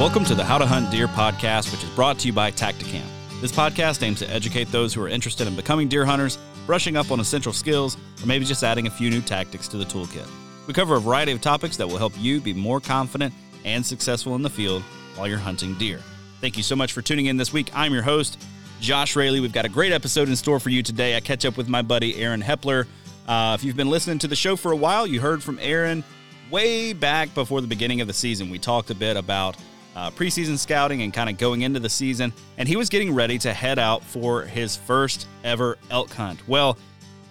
Welcome to the How to Hunt Deer podcast, which is brought to you by Tactacam. This podcast aims to educate those who are interested in becoming deer hunters, brushing up on essential skills, or maybe just adding a few new tactics to the toolkit. We cover a variety of topics that will help you be more confident and successful in the field while you're hunting deer. Thank you so much for tuning in this week. I'm your host, Josh Raley. We've got a great episode in store for you today. I catch up with my buddy Aaron Hepler. Uh, if you've been listening to the show for a while, you heard from Aaron way back before the beginning of the season. We talked a bit about uh, preseason scouting and kind of going into the season, and he was getting ready to head out for his first ever elk hunt. Well,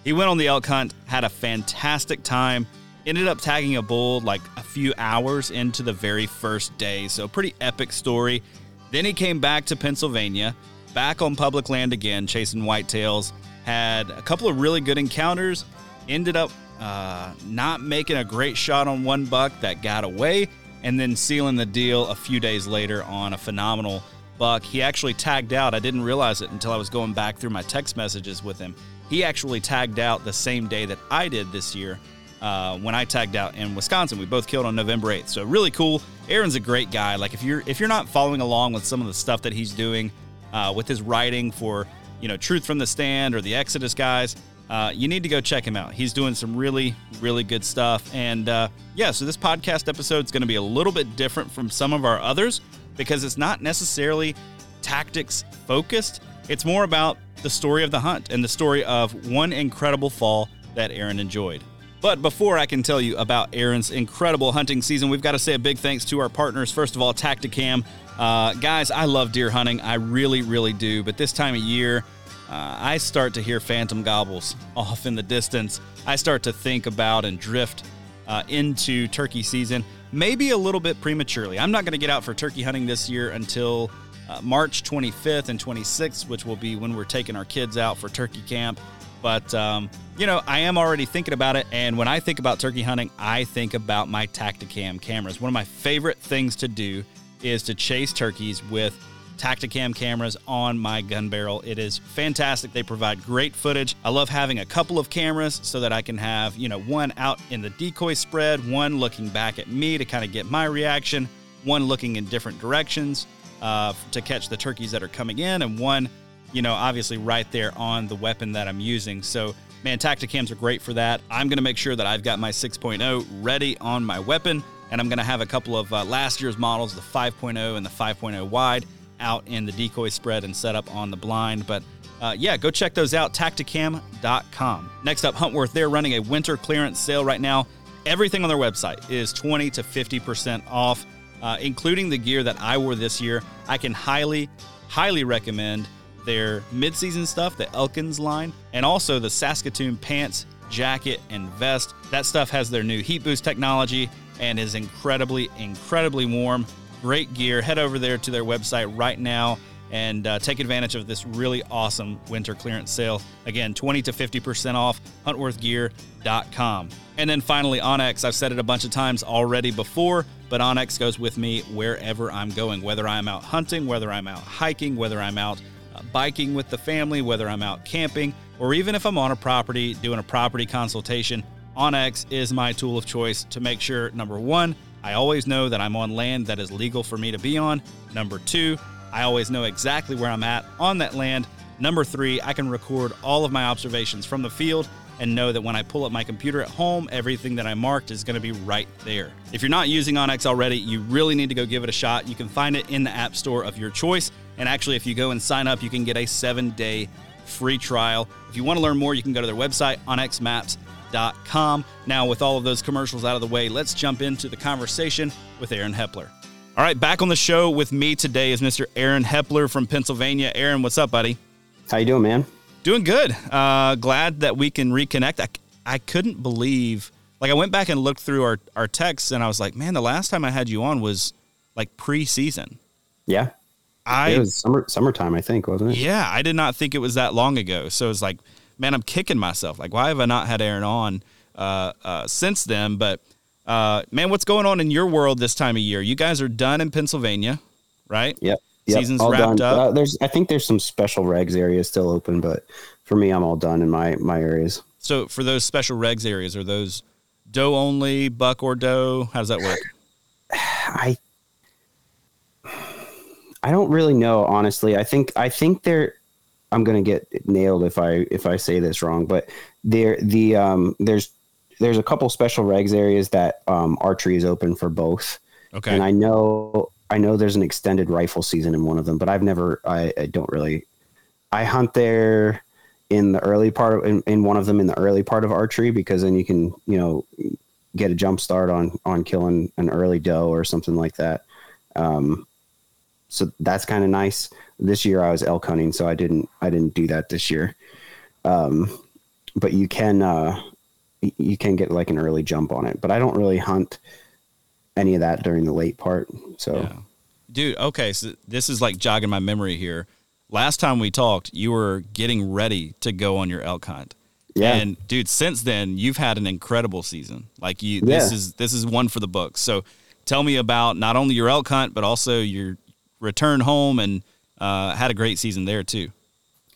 he went on the elk hunt, had a fantastic time, ended up tagging a bull like a few hours into the very first day. So, pretty epic story. Then he came back to Pennsylvania, back on public land again, chasing whitetails. Had a couple of really good encounters, ended up uh, not making a great shot on one buck that got away and then sealing the deal a few days later on a phenomenal buck. He actually tagged out. I didn't realize it until I was going back through my text messages with him. He actually tagged out the same day that I did this year uh, when I tagged out in Wisconsin. We both killed on November 8th. So really cool. Aaron's a great guy. Like if you're if you're not following along with some of the stuff that he's doing uh, with his writing for you know Truth from the Stand or the Exodus guys, uh, you need to go check him out. He's doing some really, really good stuff. And uh, yeah, so this podcast episode is going to be a little bit different from some of our others because it's not necessarily tactics focused. It's more about the story of the hunt and the story of one incredible fall that Aaron enjoyed. But before I can tell you about Aaron's incredible hunting season, we've got to say a big thanks to our partners. First of all, Tactacam. Uh, guys, I love deer hunting. I really, really do. But this time of year, uh, I start to hear phantom gobbles off in the distance. I start to think about and drift uh, into turkey season, maybe a little bit prematurely. I'm not going to get out for turkey hunting this year until uh, March 25th and 26th, which will be when we're taking our kids out for turkey camp. But, um, you know, I am already thinking about it. And when I think about turkey hunting, I think about my Tactacam cameras. One of my favorite things to do is to chase turkeys with Tactacam cameras on my gun barrel. It is fantastic. They provide great footage. I love having a couple of cameras so that I can have, you know, one out in the decoy spread, one looking back at me to kind of get my reaction, one looking in different directions uh, to catch the turkeys that are coming in, and one, you know, obviously right there on the weapon that I'm using. So, man, Tactacams are great for that. I'm going to make sure that I've got my 6.0 ready on my weapon, and I'm going to have a couple of uh, last year's models, the 5.0 and the 5.0 wide out in the decoy spread and set up on the blind. But uh, yeah, go check those out, tactacam.com. Next up, Huntworth, they're running a winter clearance sale right now. Everything on their website is 20 to 50% off, uh, including the gear that I wore this year. I can highly, highly recommend their mid-season stuff, the Elkins line, and also the Saskatoon pants, jacket, and vest. That stuff has their new heat boost technology and is incredibly, incredibly warm great gear. Head over there to their website right now and uh, take advantage of this really awesome winter clearance sale. Again, 20 to 50% off, huntworthgear.com. And then finally, onX. I've said it a bunch of times already before, but onX goes with me wherever I'm going, whether I'm out hunting, whether I'm out hiking, whether I'm out uh, biking with the family, whether I'm out camping, or even if I'm on a property doing a property consultation. onX is my tool of choice to make sure number one, I always know that I'm on land that is legal for me to be on. Number two, I always know exactly where I'm at on that land. Number three, I can record all of my observations from the field and know that when I pull up my computer at home, everything that I marked is going to be right there. If you're not using onX already, you really need to go give it a shot. You can find it in the App Store of your choice. And actually, if you go and sign up, you can get a seven day free trial. If you want to learn more, you can go to their website, onxmaps.com. Now, with all of those commercials out of the way, let's jump into the conversation with Aaron Hepler. All right, back on the show with me today is Mr. Aaron Hepler from Pennsylvania. Aaron, what's up, buddy? How you doing, man? Doing good. Uh, glad that we can reconnect. I, I couldn't believe, like, I went back and looked through our, our texts and I was like, man, the last time I had you on was like preseason. Yeah. I it was summer summertime, I think, wasn't it? Yeah, I did not think it was that long ago. So it's like, man, I'm kicking myself. Like, why have I not had Aaron on uh, uh, since then? But uh, man, what's going on in your world this time of year? You guys are done in Pennsylvania, right? Yep. yep. Season's wrapped done. up. Uh, there's, I think there's some special regs areas still open, but for me, I'm all done in my my areas. So for those special regs areas, are those doe only, buck or doe? How does that work? I I don't really know, honestly. I think I think they're. I'm gonna get nailed if I if I say this wrong, but there the um there's there's a couple special regs areas that um, archery is open for both. Okay. And I know I know there's an extended rifle season in one of them, but I've never I, I don't really I hunt there in the early part of, in, in one of them in the early part of archery because then you can, you know, get a jump start on on killing an early doe or something like that. Um, so that's kind of nice. This year I was elk hunting, so I didn't I didn't do that this year. Um, but you can uh, you can get like an early jump on it. But I don't really hunt any of that during the late part. So, yeah. dude, okay, so this is like jogging my memory here. Last time we talked, you were getting ready to go on your elk hunt. yeah, And dude, since then you've had an incredible season. Like you this Yeah. is this is one for the books. So tell me about not only your elk hunt, but also your return home and uh, had a great season there too.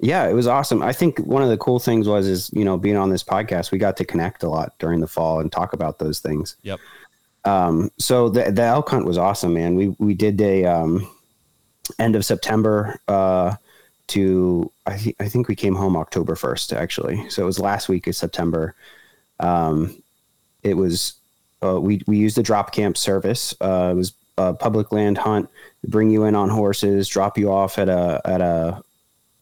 yeah, it was awesome. I think one of the cool things was is you know being on this podcast, we got to connect a lot during the fall and talk about those things. Yep. Um, so the the elk hunt was awesome, man. We we did a um, end of September uh, to I think I think we came home October first actually. So it was last week of September. Um, it was uh, we we used the drop camp service. Uh, it was a public land hunt. Bring you in on horses, drop you off at a at a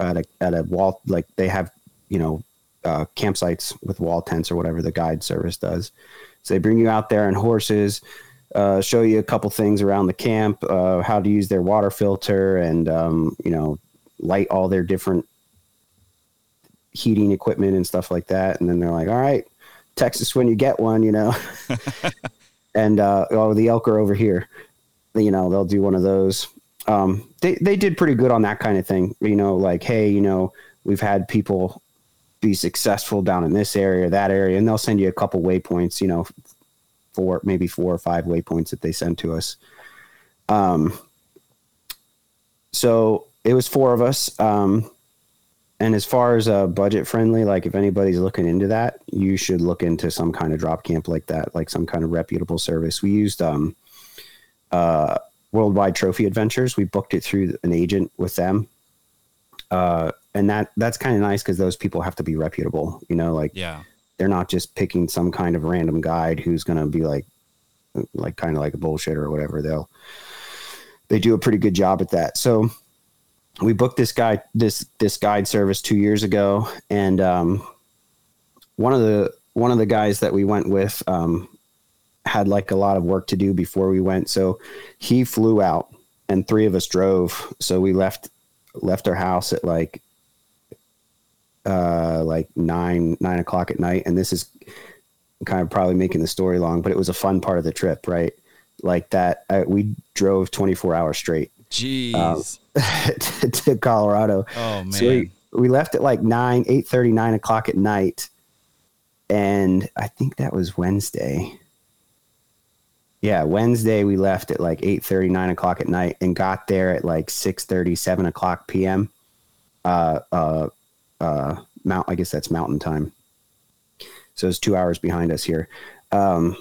at a at a wall like they have you know uh, campsites with wall tents or whatever the guide service does. So they bring you out there on horses, uh, show you a couple things around the camp, uh, how to use their water filter, and um, you know, light all their different heating equipment and stuff like that. And then they're like, "All right, Texas, when you get one, you know." and uh, oh, the elk are over here. You know, they'll do one of those. Um, they they did pretty good on that kind of thing. You know, like, hey, you know, we've had people be successful down in this area, that area, and they'll send you a couple waypoints. You know, four maybe four or five waypoints that they send to us. Um, so it was four of us. Um, and as far as uh, budget friendly, like if anybody's looking into that, you should look into some kind of drop camp like that, like some kind of reputable service. We used um, uh, Worldwide Trophy Adventures. We booked it through an agent with them. Uh, and that that's kind of nice because those people have to be reputable, you know, like Yeah. they're not just picking some kind of random guide who's going to be like like kind of like a bullshit or whatever they'll they do a pretty good job at that so we booked this guy this this guide service two years ago and um, one of the one of the guys that we went with um, had like a lot of work to do before we went. So he flew out and three of us drove. So we left left our house at like uh like nine nine o'clock at night. And this is kind of probably making the story long but it was a fun part of the trip right? Like that uh, we drove 24 hours straight Jeez. to, to colorado. Oh man. so we, we left at like 9 8 30 9 o'clock at night. And i think that was wednesday yeah wednesday we left at like 8 30 9 o'clock at night and got there at like 6 30 7 o'clock pm uh uh uh mount i guess that's mountain time. So it's two hours behind us here. Um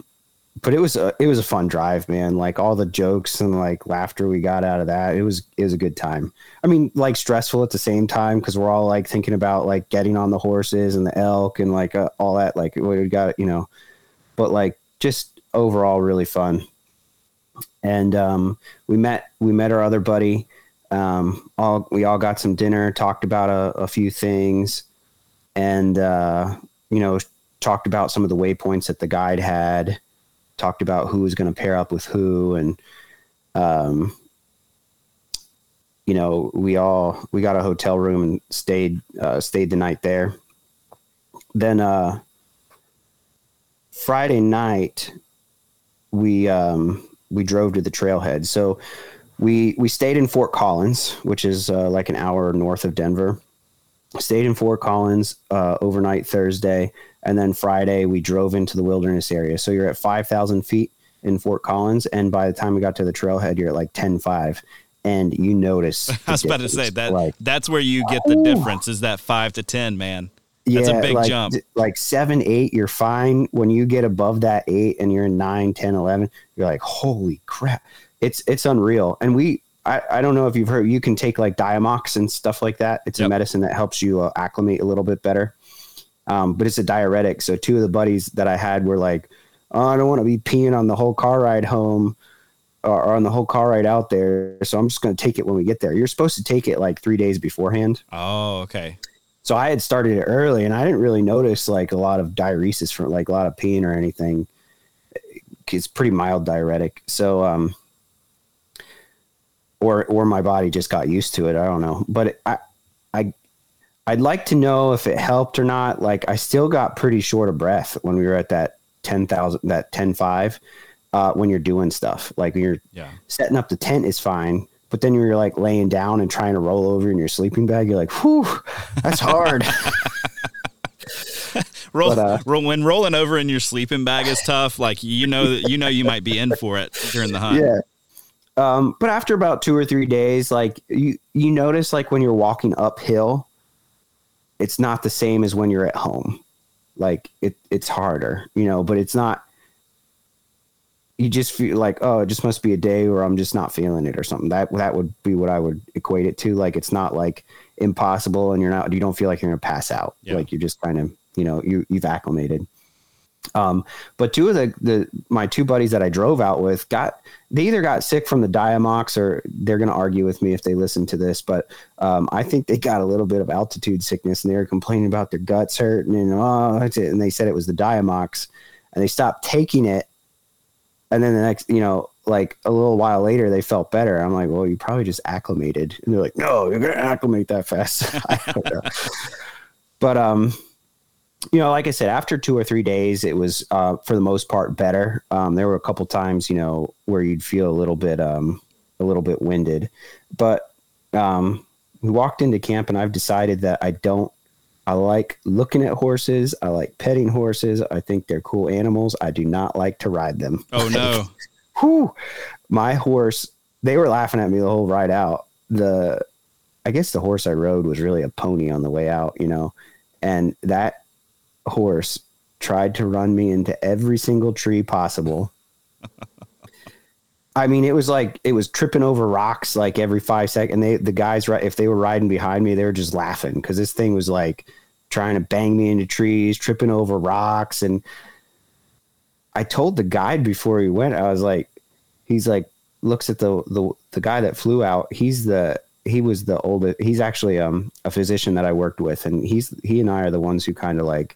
but it was a, it was a fun drive man. Like all the jokes and like laughter we got out of that it was it was a good time. I mean like stressful at the same time because we're all like thinking about like getting on the horses and the elk and like uh, all that like we got you know. But like just overall really fun and um we met we met our other buddy Um, all we all got some dinner, talked about a, a few things, and uh, you know, talked about some of the waypoints that the guide had. Talked about who was going to pair up with who, and um, you know, we all we got a hotel room and stayed uh, stayed the night there. Then uh, Friday night, we um, we drove to the trailhead. So we we stayed in Fort Collins, which is uh, like an hour north of Denver. Stayed in Fort Collins uh, overnight Thursday, and then Friday we drove into the wilderness area. So you're at five thousand feet in Fort Collins, and by the time we got to the trailhead, you're at like ten five, and you notice. I was about to say that like, that's where you get the difference is that five to ten, man. That's yeah, a big like, jump. Like seven, eight, you're fine. When you get above that eight and you're in nine, 10, 11, you're like, holy crap. It's it's unreal. And we, I, I don't know if you've heard, you can take like Diamox and stuff like that. It's yep. a medicine that helps you uh, acclimate a little bit better. Um, but it's a diuretic. So two of the buddies that I had were like, oh, I don't want to be peeing on the whole car ride home or, or on the whole car ride out there. So I'm just going to take it when we get there. You're supposed to take it like three days beforehand. Oh, okay. So I had started it early and I didn't really notice like a lot of diuresis from like a lot of pain or anything. It's pretty mild diuretic. So, um, or, or my body just got used to it. I don't know, but it, I, I, I'd like to know if it helped or not. Like I still got pretty short of breath when we were at that 10,000, that 10, five, uh, when you're doing stuff like when you're yeah. setting up the tent is fine but then you're like laying down and trying to roll over in your sleeping bag. You're like, whew, that's hard. roll, but, uh, roll, when rolling over in your sleeping bag is tough. Like you know that you know you might be in for it during the hunt. Yeah. Um, but after about two or three days, like you you notice like when you're walking uphill, it's not the same as when you're at home. Like it it's harder, you know, but it's not you just feel like oh it just must be a day where i'm just not feeling it or something. That that would be what i would equate it to. Like it's not like impossible and you're not you don't feel like you're gonna pass out. Yeah. like you're just kind of you know you you've acclimated. Um but two of the the my two buddies that i drove out with got they either got sick from the diamox or they're gonna argue with me if they listen to this but um i think they got a little bit of altitude sickness and they were complaining about their guts hurting and oh and they said it was the diamox and they stopped taking it and then the next, you know, like a little while later, they felt better. I'm like, well, you probably just acclimated. And they're like, no, you're gonna acclimate that fast. but um, you know, like I said, after two or three days, it was uh, for the most part better. Um, there were a couple times, you know, where you'd feel a little bit um, a little bit winded, but um, we walked into camp, and I've decided that I don't I like looking at horses. I like petting horses. I think they're cool animals. I do not like to ride them. Oh no. Whew. My horse, they were laughing at me the whole ride out. The I guess the horse I rode was really a pony on the way out, you know. And that horse tried to run me into every single tree possible. I mean, it was like it was tripping over rocks like every five seconds. And they, the guys, right, if they were riding behind me, they were just laughing because this thing was like trying to bang me into trees, tripping over rocks. And I told the guide before he went, I was like, he's like, looks at the the the guy that flew out. He's the he was the oldest. He's actually um a physician that I worked with, and he's he and I are the ones who kind of like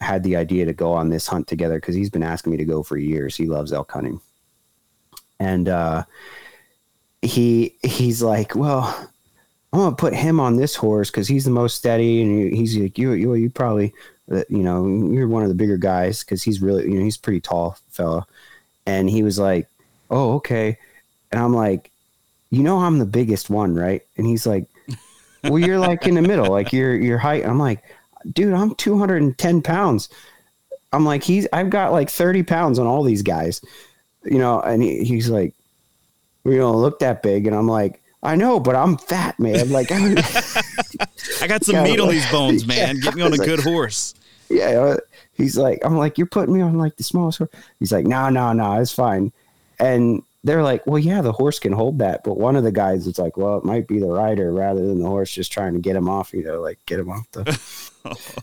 had the idea to go on this hunt together because he's been asking me to go for years. He loves elk hunting and uh, he he's like, well, I'm gonna put him on this horse because he's the most steady, and he's like, you you you probably uh, you know you're one of the bigger guys because he's really you know he's pretty tall fella, and he was like, oh okay, and I'm like, you know I'm the biggest one, right? And he's like, well you're like in the middle, like your your height. I'm like, dude, I'm 210 pounds. I'm like he's I've got like 30 pounds on all these guys you know, and he, he's like, we don't look that big. And I'm like, I know, but I'm fat, man. Like, I, I got some meat on these bones, man. Yeah, Get me on a good like, horse. Yeah. He's like, I'm like, you're putting me on like the smallest horse. He's like, no, no, no, it's fine. And they're like, well, yeah, the horse can hold that. But one of the guys is like, well, it might be the rider rather than the horse just trying to get him off, you know, like get him off the.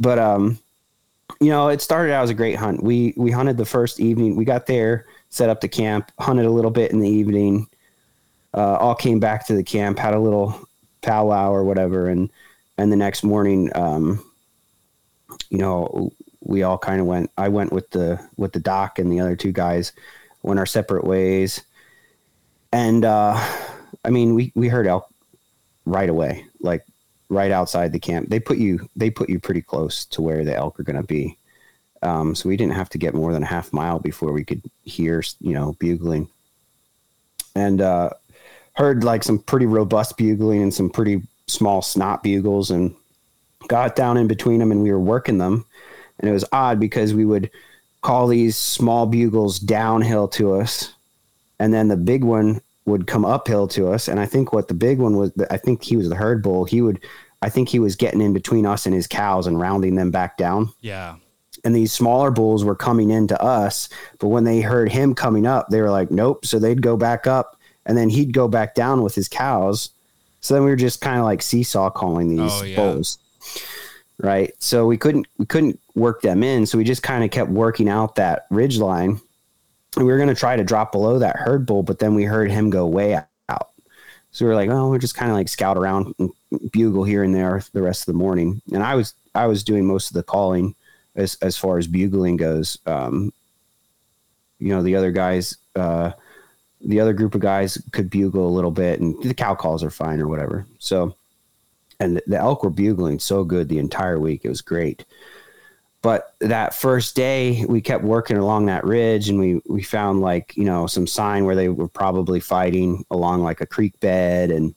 but, um, you know, it started out as a great hunt. We we hunted the first evening. We got there, set up the camp, hunted a little bit in the evening. uh, all came back to the camp, had a little powwow or whatever, and and the next morning, um, you know, we all kind of went. I went with the with the doc, and the other two guys went our separate ways. And uh, I mean, we we heard elk right away, like right outside the camp. They put you they put you pretty close to where the elk are going to be. Um, so we didn't have to get more than a half mile before we could hear, you know, bugling. And uh, heard like some pretty robust bugling and some pretty small snot bugles, and got down in between them, and we were working them. And it was odd because we would call these small bugles downhill to us, and then the big one would come uphill to us. And I think what the big one was, I think he was the herd bull. He would, I think he was getting in between us and his cows and rounding them back down. Yeah. And these smaller bulls were coming into us, but when they heard him coming up, they were like, "Nope." So they'd go back up, and then he'd go back down with his cows. So then we were just kind of like seesaw calling these Oh, yeah. bulls, right? So we couldn't we couldn't work them in, so we just kind of kept working out that ridge line. We were going to try to drop below that herd bull, but then we heard him go way out. So we were like, "Oh, we're just kind of like scout around and bugle here and there the rest of the morning." And I was I was doing most of the calling as as far as bugling goes. Um, you know, the other guys, uh, the other group of guys could bugle a little bit, and the cow calls are fine or whatever. So, and the, the elk were bugling so good the entire week; it was great. But that first day, we kept working along that ridge, and we we found like you know some sign where they were probably fighting along like a creek bed, and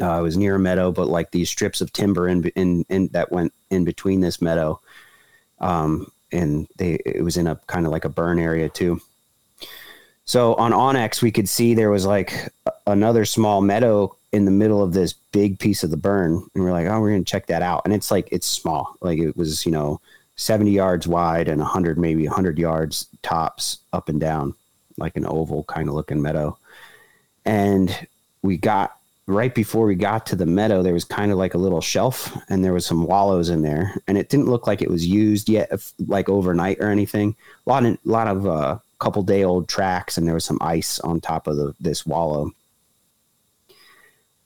uh, it was near a meadow, but like these strips of timber in in, in that went in between this meadow um, and they it was in a kind of like a burn area too. So on onX, we could see there was like another small meadow in the middle of this big piece of the burn, and we're like, oh, we're gonna check that out. And it's like it's small, like it was you know seventy yards wide and hundred maybe hundred yards tops up and down, like an oval kind of looking meadow. And we got right before we got to the meadow, there was kind of like a little shelf and there was some wallows in there. And it didn't look like it was used yet, like overnight or anything. A lot of, a lot of, uh, couple day old tracks and there was some ice on top of the, this wallow.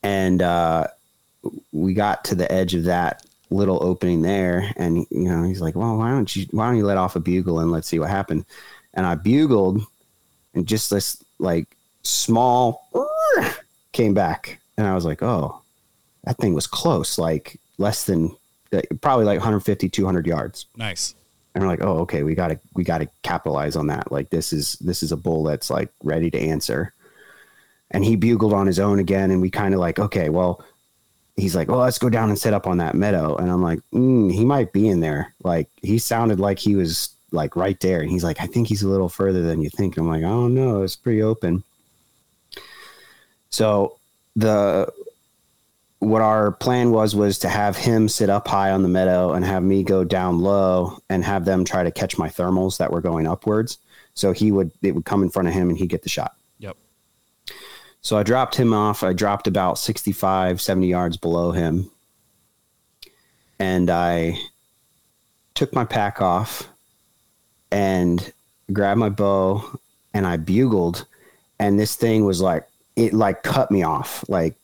And, uh, we got to the edge of that little opening there and, you know, he's like, well, why don't you, why don't you let off a bugle and let's see what happened. And I bugled and just this like small came back and I was like, oh, that thing was close, like less than probably like 150, 200 yards. Nice. And we're like, oh, okay, we got to we got to capitalize on that. Like this is this is a bull that's like ready to answer. And he bugled on his own again, and we kind of like, okay, well, he's like, well, let's go down and set up on that meadow. And I'm like, mm, he might be in there. Like he sounded like he was like right there, and he's like, I think he's a little further than you think. I'm like, I don't know. it's pretty open. So the what our plan was was to have him sit up high on the meadow and have me go down low and have them try to catch my thermals that were going upwards. So he would it would come in front of him and he'd get the shot. So I dropped him off. I dropped about 65, 70 yards below him. And I took my pack off and grabbed my bow and I bugled. And this thing was like, it like cut me off, like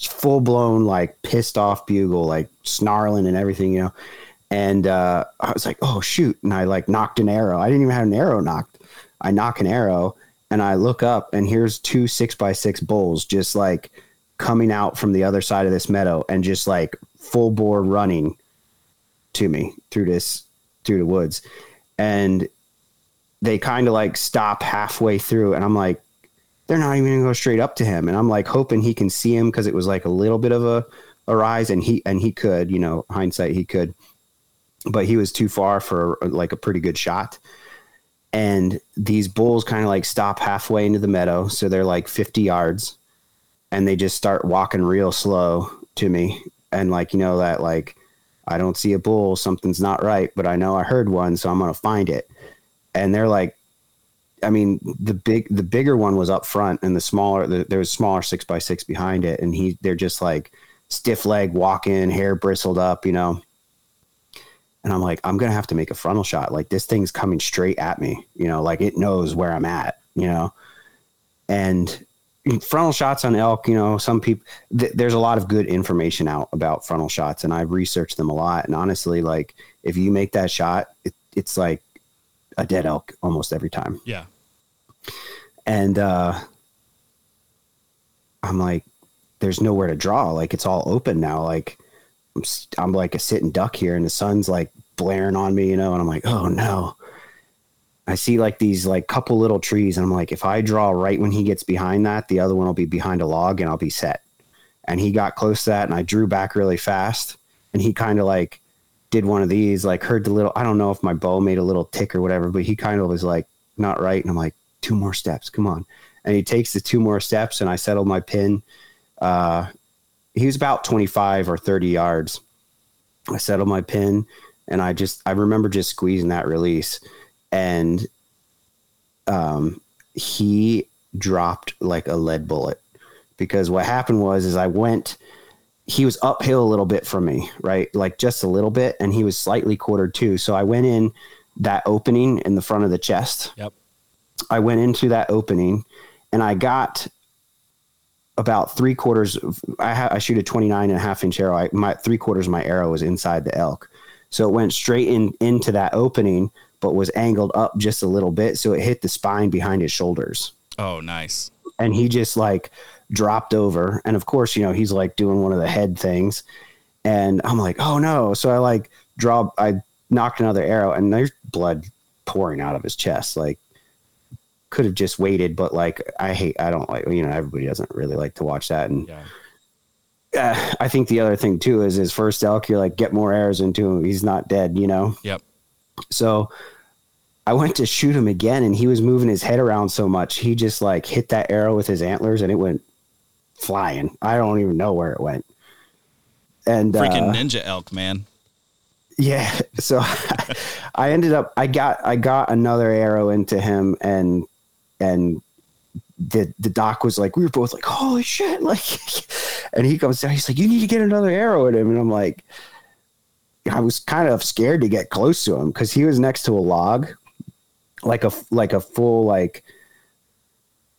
full blown, like pissed off bugle, like snarling and everything, you know. And uh, I was like, oh, shoot. And I like nocked an arrow. I didn't even have an arrow nocked. I nock an arrow and I look up and here's two six by six bulls just like coming out from the other side of this meadow and just like full bore running to me through this through the woods. And they kind of like stop halfway through and I'm like, they're not even gonna go straight up to him. And I'm like hoping he can see him because it was like a little bit of a, a rise and he and he could, you know, hindsight he could. But he was too far for like a pretty good shot and these bulls kind of like stop halfway into the meadow so they're like 50 yards and they just start walking real slow to me. And like you know that like i don't see a bull something's not right but i know i heard one so i'm gonna find it. And they're like i mean the big the bigger one was up front and the smaller the, there was smaller six by six behind it and he they're just like stiff leg walking hair bristled up you know and I'm like, I'm gonna have to make a frontal shot. Like this thing's coming straight at me, you know, like it knows where I'm at, you know. And frontal shots on elk, you know, some people, th- there's a lot of good information out about frontal shots, and I've researched them a lot. And honestly, like if you make that shot, it, it's like a dead elk almost every time. Yeah. And uh, I'm like, there's nowhere to draw. Like it's all open now. Like I'm, I'm like a sitting duck here, and the sun's like blaring on me, you know. And I'm like, oh no. I see like these like couple little trees, and I'm like, if I draw right when he gets behind that, the other one will be behind a log, and I'll be set. And he got close to that, and I drew back really fast, and he kind of like did one of these, like heard the little. I don't know if my bow made a little tick or whatever, but he kind of was like not right, and I'm like, two more steps, come on. And he takes the two more steps, and I settled my pin. Uh, he was about 25 or 30 yards. I settled my pin, and I just I remember just squeezing that release and um, he dropped like a lead bullet because what happened was is I went he was uphill a little bit from me right like just a little bit and he was slightly quartered too so I went in that opening in the front of the chest Yep. I went into that opening and I got about three quarters of, I, ha- I shoot a 29 and a half inch arrow I, my three quarters of my arrow was inside the elk so it went straight in into that opening but was angled up just a little bit. So it hit the spine behind his shoulders. Oh, nice. And he just like dropped over. And of course, you know, he's like doing one of the head things. And I'm like, oh no. So I like draw, I nocked another arrow and there's blood pouring out of his chest. Like, could have just waited, but like, I hate, I don't like, you know, everybody doesn't really like to watch that. And Yeah. uh, I think the other thing too is his first elk, you're like, get more arrows into him. He's not dead, you know? Yep. So I went to shoot him again and he was moving his head around so much. He just like hit that arrow with his antlers and it went flying. I don't even know where it went. And Freaking uh, ninja elk, man. yeah, so I ended up I got I got another arrow into him and and the the doc was like we were both like holy shit like and he comes down he's like you need to get another arrow at him and I'm like I was kind of scared to get close to him because he was next to a log like a like a full like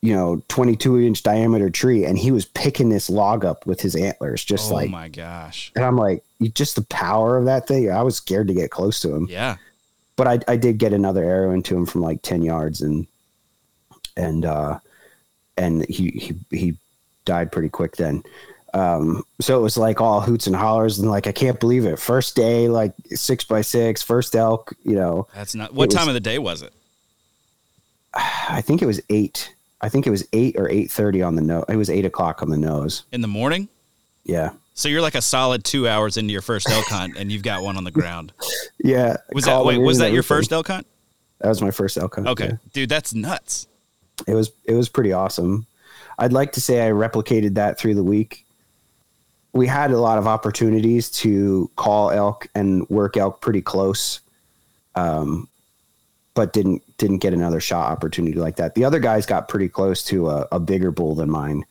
you know 22 inch diameter tree and he was picking this log up with his antlers just oh like my gosh. and I'm like, just the power of that thing. I was scared to get close to him, Yeah. but I, I did get another arrow into him from like 10 yards and, and, uh, and he, he, he died pretty quick then. Um, so it was like all hoots and hollers and like, I can't believe it. First day, like six by six, first elk, you know, That's not. What It was- time of the day was it? I think it was eight. I think it was eight or 830 on the nose. It was eight o'clock on the nose. In the morning? Yeah. So you're like a solid two hours into your first elk hunt, and you've got one on the ground. Yeah. Was that wait? Was that your first elk hunt? That was my first elk hunt. Okay, yeah. dude, that's nuts. It was it was pretty awesome. I'd like to say I replicated that through the week. We had a lot of opportunities to call elk and work elk pretty close, um, but didn't didn't get another shot opportunity like that. The other guys got pretty close to a, a bigger bull than mine,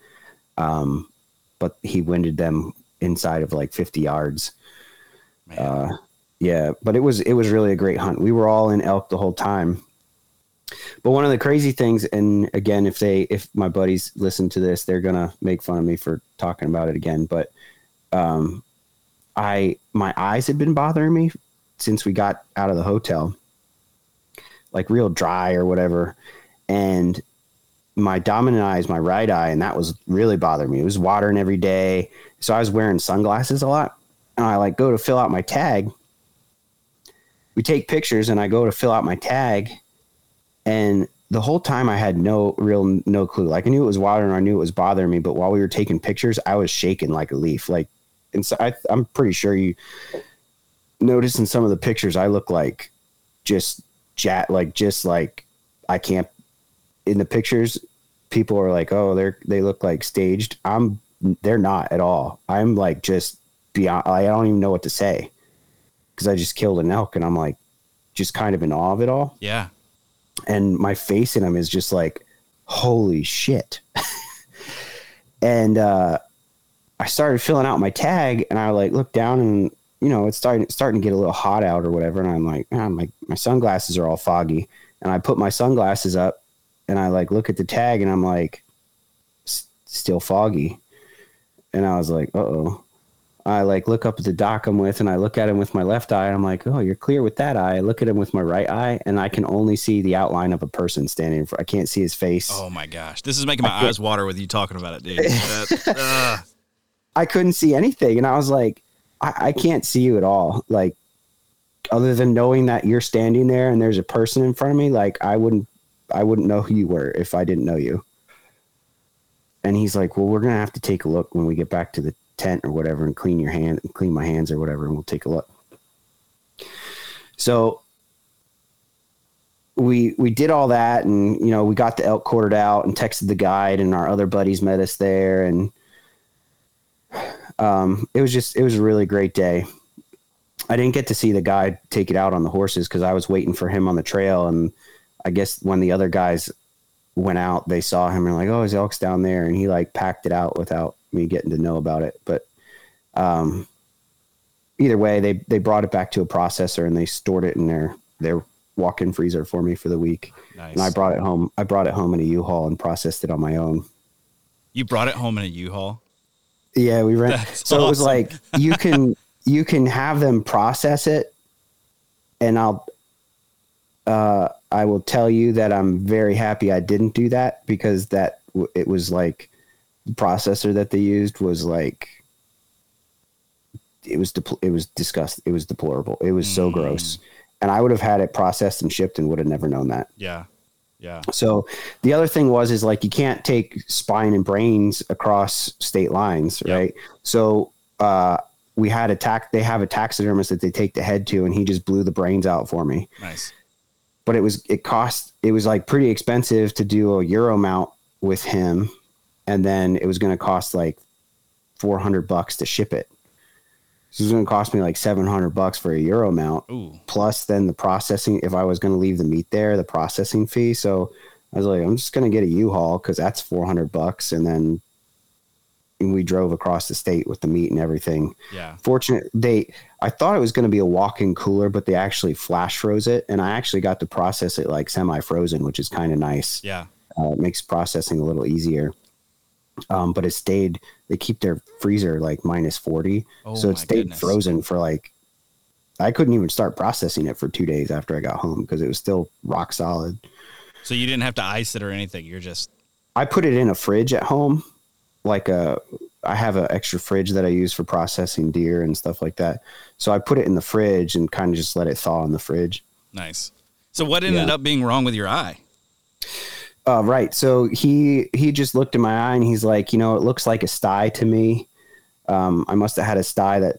um, but he winded them inside of like fifty yards. Uh, yeah, but it was it was really a great hunt. We were all in elk the whole time. But one of the crazy things, and again, if they if my buddies listen to this, they're gonna make fun of me for talking about it again. But um, I my eyes had been bothering me since we got out of the hotel, like real dry or whatever, and my dominant eye is my right eye, and that was really bothering me. It was watering every day, so I was wearing sunglasses a lot. And I like go to fill out my tag. We take pictures, and I go to fill out my tag, and the whole time I had no real no clue. Like I knew it was water and I knew it was bothering me, but while we were taking pictures, I was shaking like a leaf. Like, and so I, I'm pretty sure you notice in some of the pictures, I look like just jet, like just like I can't. In the pictures, people are like, "Oh, they're they look like staged." I'm, they're not at all. I'm like just beyond. I don't even know what to say because I just killed an elk, and I'm like, just kind of in awe of it all Yeah. And my face in them is just like holy shit and uh i started filling out my tag and i like looked down and you know it's starting starting to get a little hot out or whatever and i'm like ah, my, my sunglasses are all foggy and i put my sunglasses up and i like look at the tag and i'm like still foggy. And I was like, uh oh. I like look up at the doc I'm with and I look at him with my left eye and I'm like, oh, you're clear with that eye. I look at him with my right eye and I can only see the outline of a person standing in front. I can't see his face. Oh my gosh. This is making my eyes water with you talking about it, dude. That, uh, I couldn't see anything. And I was like, I, I can't see you at all. Like, other than knowing that you're standing there and there's a person in front of me, like I wouldn't, I wouldn't know who you were if I didn't know you. And he's like, well, we're going to have to take a look when we get back to the tent or whatever and clean your hand, and clean my hands or whatever. And we'll take a look. So we, we did all that and, you know, we got the elk quartered out and texted the guide and our other buddies met us there. And, um, it was just, it was a really great day. I didn't get to see the guy take it out on the horses because I was waiting for him on the trail. And I guess when the other guys went out, they saw him and like, oh, his elk's down there. And he like packed it out without me getting to know about it. But um, either way, they, they brought it back to a processor and they stored it in their, their walk-in freezer for me for the week. nice. And I brought it home. I brought it home in a U-Haul and processed it on my own. you brought it home in a U-Haul. Yeah, we ran. That's so it was like you can you can have them process it, and I'll uh, I will tell you that I'm very happy I didn't do that because that w- it was like processor that they used was like it was depl- it was disgust it was deplorable it was so Mm. gross and I would have had it processed and shipped and would have never known that Yeah. Yeah. so the other thing was is like you can't take spine and brains across state lines, Yep. right? So uh, we had a tax. They have a taxidermist that they take the head to, and he just blew the brains out for me. Nice. But it was it cost it was like pretty expensive to do a euro mount with him, and then it was going to cost like four hundred bucks to ship it. So it was going to cost me like seven hundred bucks for a euro mount Ooh. plus then the processing if I was going to leave the meat there, the processing fee. So I was like, I'm just going to get a U-Haul because that's 400 bucks. And then we drove across the state with the meat and everything. Yeah. Fortunate they, I thought it was going to be a walk-in cooler, but they actually flash froze it, and I actually got to process it like semi-frozen, which is kind of nice. Yeah. Uh, it makes processing a little easier. Um, but it stayed. They keep their freezer like minus 40, Oh so it stayed goodness. frozen for like I couldn't even start processing it for two days after I got home because it was still rock solid. So you didn't have to ice it or anything. You're just I put it in a fridge at home, like a. I have an extra fridge that I use for processing deer and stuff like that. So I put it in the fridge and kind of just let it thaw in the fridge. nice. So what ended Yeah. up being wrong with your eye? Uh, right. So he he just looked in my eye and he's like, you know, it looks like a sty to me. Um, I must have had a sty that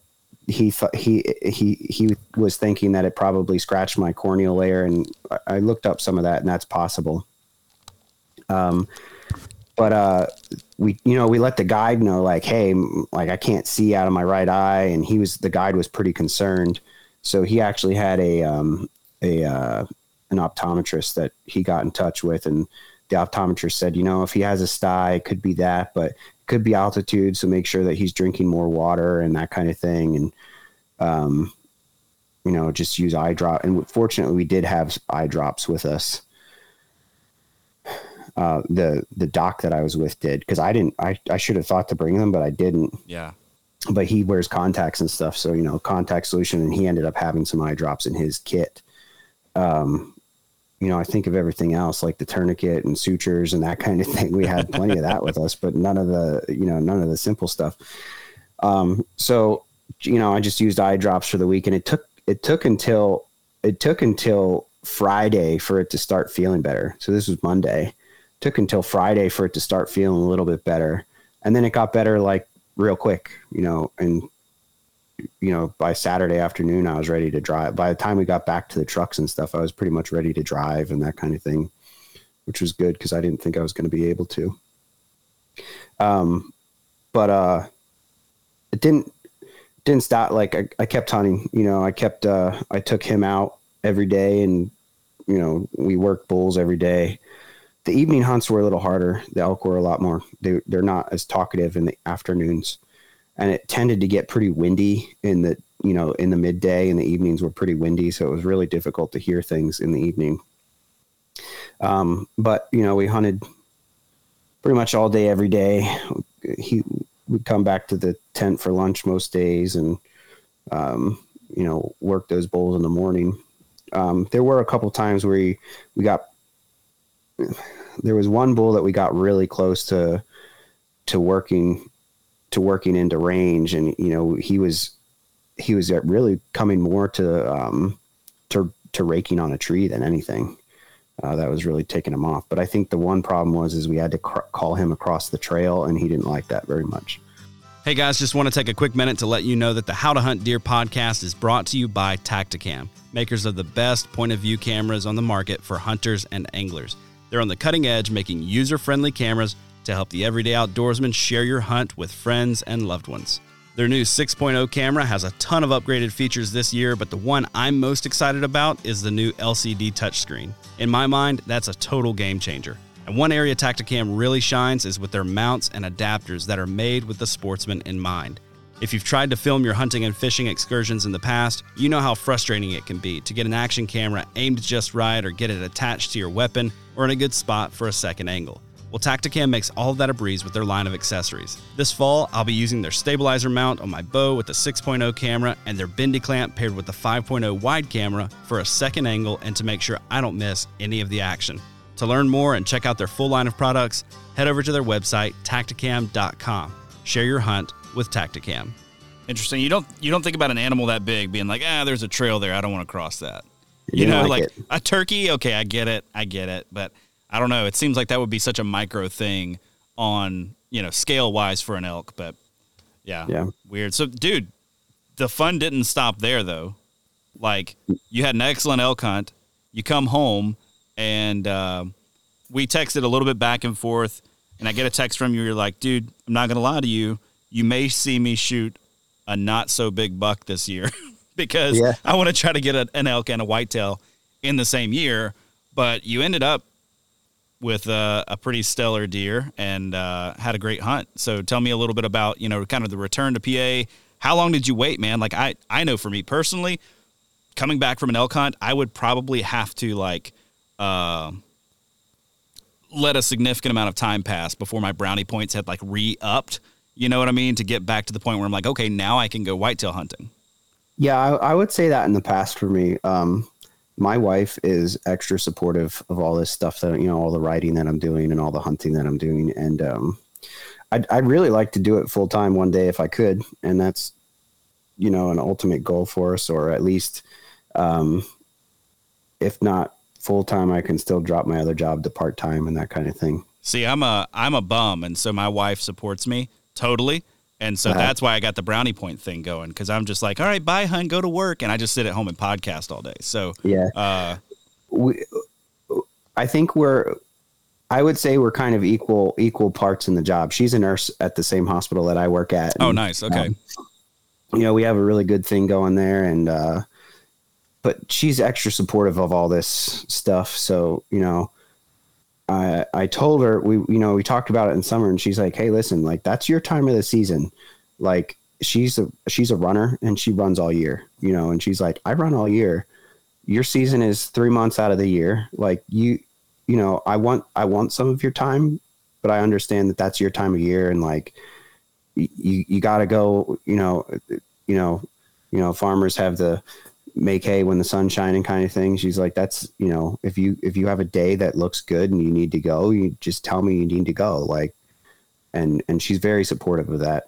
he he he he was thinking that it probably scratched my corneal layer, and I- I looked up some of that, and that's possible. Um, but uh, we you know we let the guide know like, hey, like I can't see out of my right eye, and he was the guide was pretty concerned, so he actually had a um a uh, an optometrist that he got in touch with, and the optometrist said, you know, if he has a sty, it could be that, but it could be altitude. So make sure that he's drinking more water and that kind of thing. And, um, you know, just use eye drop. And fortunately, we did have eye drops with us. Uh, the the doc that I was with did because I didn't. I I should have thought to bring them, but I didn't. Yeah. But he wears contacts and stuff, so you know, contact solution, and he ended up having some eye drops in his kit. Um, you know, I think of everything else like the tourniquet and sutures and that kind of thing. We had plenty of that with us, but none of the, you know, none of the simple stuff. Um, so, you know, I just used eye drops for the week and it took, it took until, it took until Friday for it to start feeling better. So this was Monday. took until Friday for it to start feeling a little bit better. And then it got better like real quick, you know, and you know, by Saturday afternoon, I was ready to drive. By the time we got back to the trucks and stuff, I was pretty much ready to drive and that kind of thing, which was good because I didn't think I was going to be able to. Um, but uh, it didn't didn't stop. Like I, I kept hunting. You know, I kept uh, I took him out every day, and you know, we worked bulls every day. The evening hunts were a little harder. The elk were a lot more. They they're not as talkative in the afternoons and it tended to get pretty windy in the you know in the midday and the evenings were pretty windy so it was really difficult to hear things in the evening um, but you know we hunted pretty much all day, every day. He would come back to the tent for lunch most days and, um, you know, work those bulls in the morning. Um, there were a couple times where we, we got, there was one bull that we got really close to, to working, to working into range. And, you know, he was, he was really coming more to, um, to, to raking on a tree than anything. Uh, that was really taking him off. But I think the one problem was is we had to cr- call him across the trail, and he didn't like that very much. Hey guys, just want to take a quick minute to let you know that the How to Hunt Deer podcast is brought to you by Tactacam, makers of the best point of view cameras on the market for hunters and anglers. They're on the cutting edge, making user friendly cameras to help the everyday outdoorsman share your hunt with friends and loved ones. Their new 6.0 camera has a ton of upgraded features this year, but the one I'm most excited about is the new LCD touchscreen. In my mind, that's a total game changer. And one area Tactacam really shines is with their mounts and adapters that are made with the sportsman in mind. If you've tried to film your hunting and fishing excursions in the past, you know how frustrating it can be to get an action camera aimed just right or get it attached to your weapon or in a good spot for a second angle. Well, Tactacam makes all of that a breeze with their line of accessories. This fall, I'll be using their stabilizer mount on my bow with the 6.0 camera and their bendy clamp paired with the 5.0 wide camera for a second angle and to make sure I don't miss any of the action. To learn more and check out their full line of products, head over to their website, tactacam.com. Share your hunt with Tactacam. Interesting. You don't you don't think about an animal that big being like, ah, there's a trail there. I don't want to cross that. You, You know, like like, a turkey. Okay, I get it. I get it. But I don't know. It seems like that would be such a micro thing on you know scale wise for an elk. But yeah, Yeah. weird. So, dude, the fun didn't stop there though. Like you had an excellent elk hunt. You come home and uh, we texted a little bit back and forth. And I get a text from you. You're like, dude, I'm not gonna lie to you. You may see me shoot a not so big buck this year because Yeah. I want to try to get a, an elk and a whitetail in the same year. But you ended up with a, a pretty stellar deer and uh, had a great hunt. So tell me a little bit about you know kind of the return to PA. How long did you wait, man? Like I I know for me personally, coming back from an elk hunt, I would probably have to like. Uh, let a significant amount of time pass before my brownie points had like re-upped you know what i mean to get back to the point where i'm like okay now i can go whitetail hunting Yeah, I, I would say that in the past for me. Um, my wife is extra supportive of all this stuff that you know, all the writing that I'm doing and all the hunting that I'm doing, and um, I'd, I'd really like to do it full time one day if I could, and that's you know an ultimate goal for us, or at least, um, if not full time, I can still drop my other job to part time and that kind of thing. see i'm a i'm a bum and so my wife supports me totally and so Uh-huh. that's why i got the brownie point thing going because i'm just like all right bye hun go to work and i just sit at home and podcast all day so Yeah, uh we, I think we're, I would say we're kind of equal equal parts in the job. She's a nurse at the same hospital that I work at. oh nice okay um, you know, we have a really good thing going there, and uh, but she's extra supportive of all this stuff. So you know, I I told her we you know we talked about it in summer, and she's like, hey, listen, like that's your time of the season, like. She's a she's a runner and she runs all year, you know, and she's like, I run all year your season is three months out of the year. Like you, you know, I want, I want some of your time, but I understand that that's your time of year. And like, you, you got to go, you know, you know, you know, farmers have the make hay when the sun's shining kind of thing. She's like, that's, you know, if you, if you have a day that looks good and you need to go, you just tell me you need to go. Like, and, and she's very supportive of that.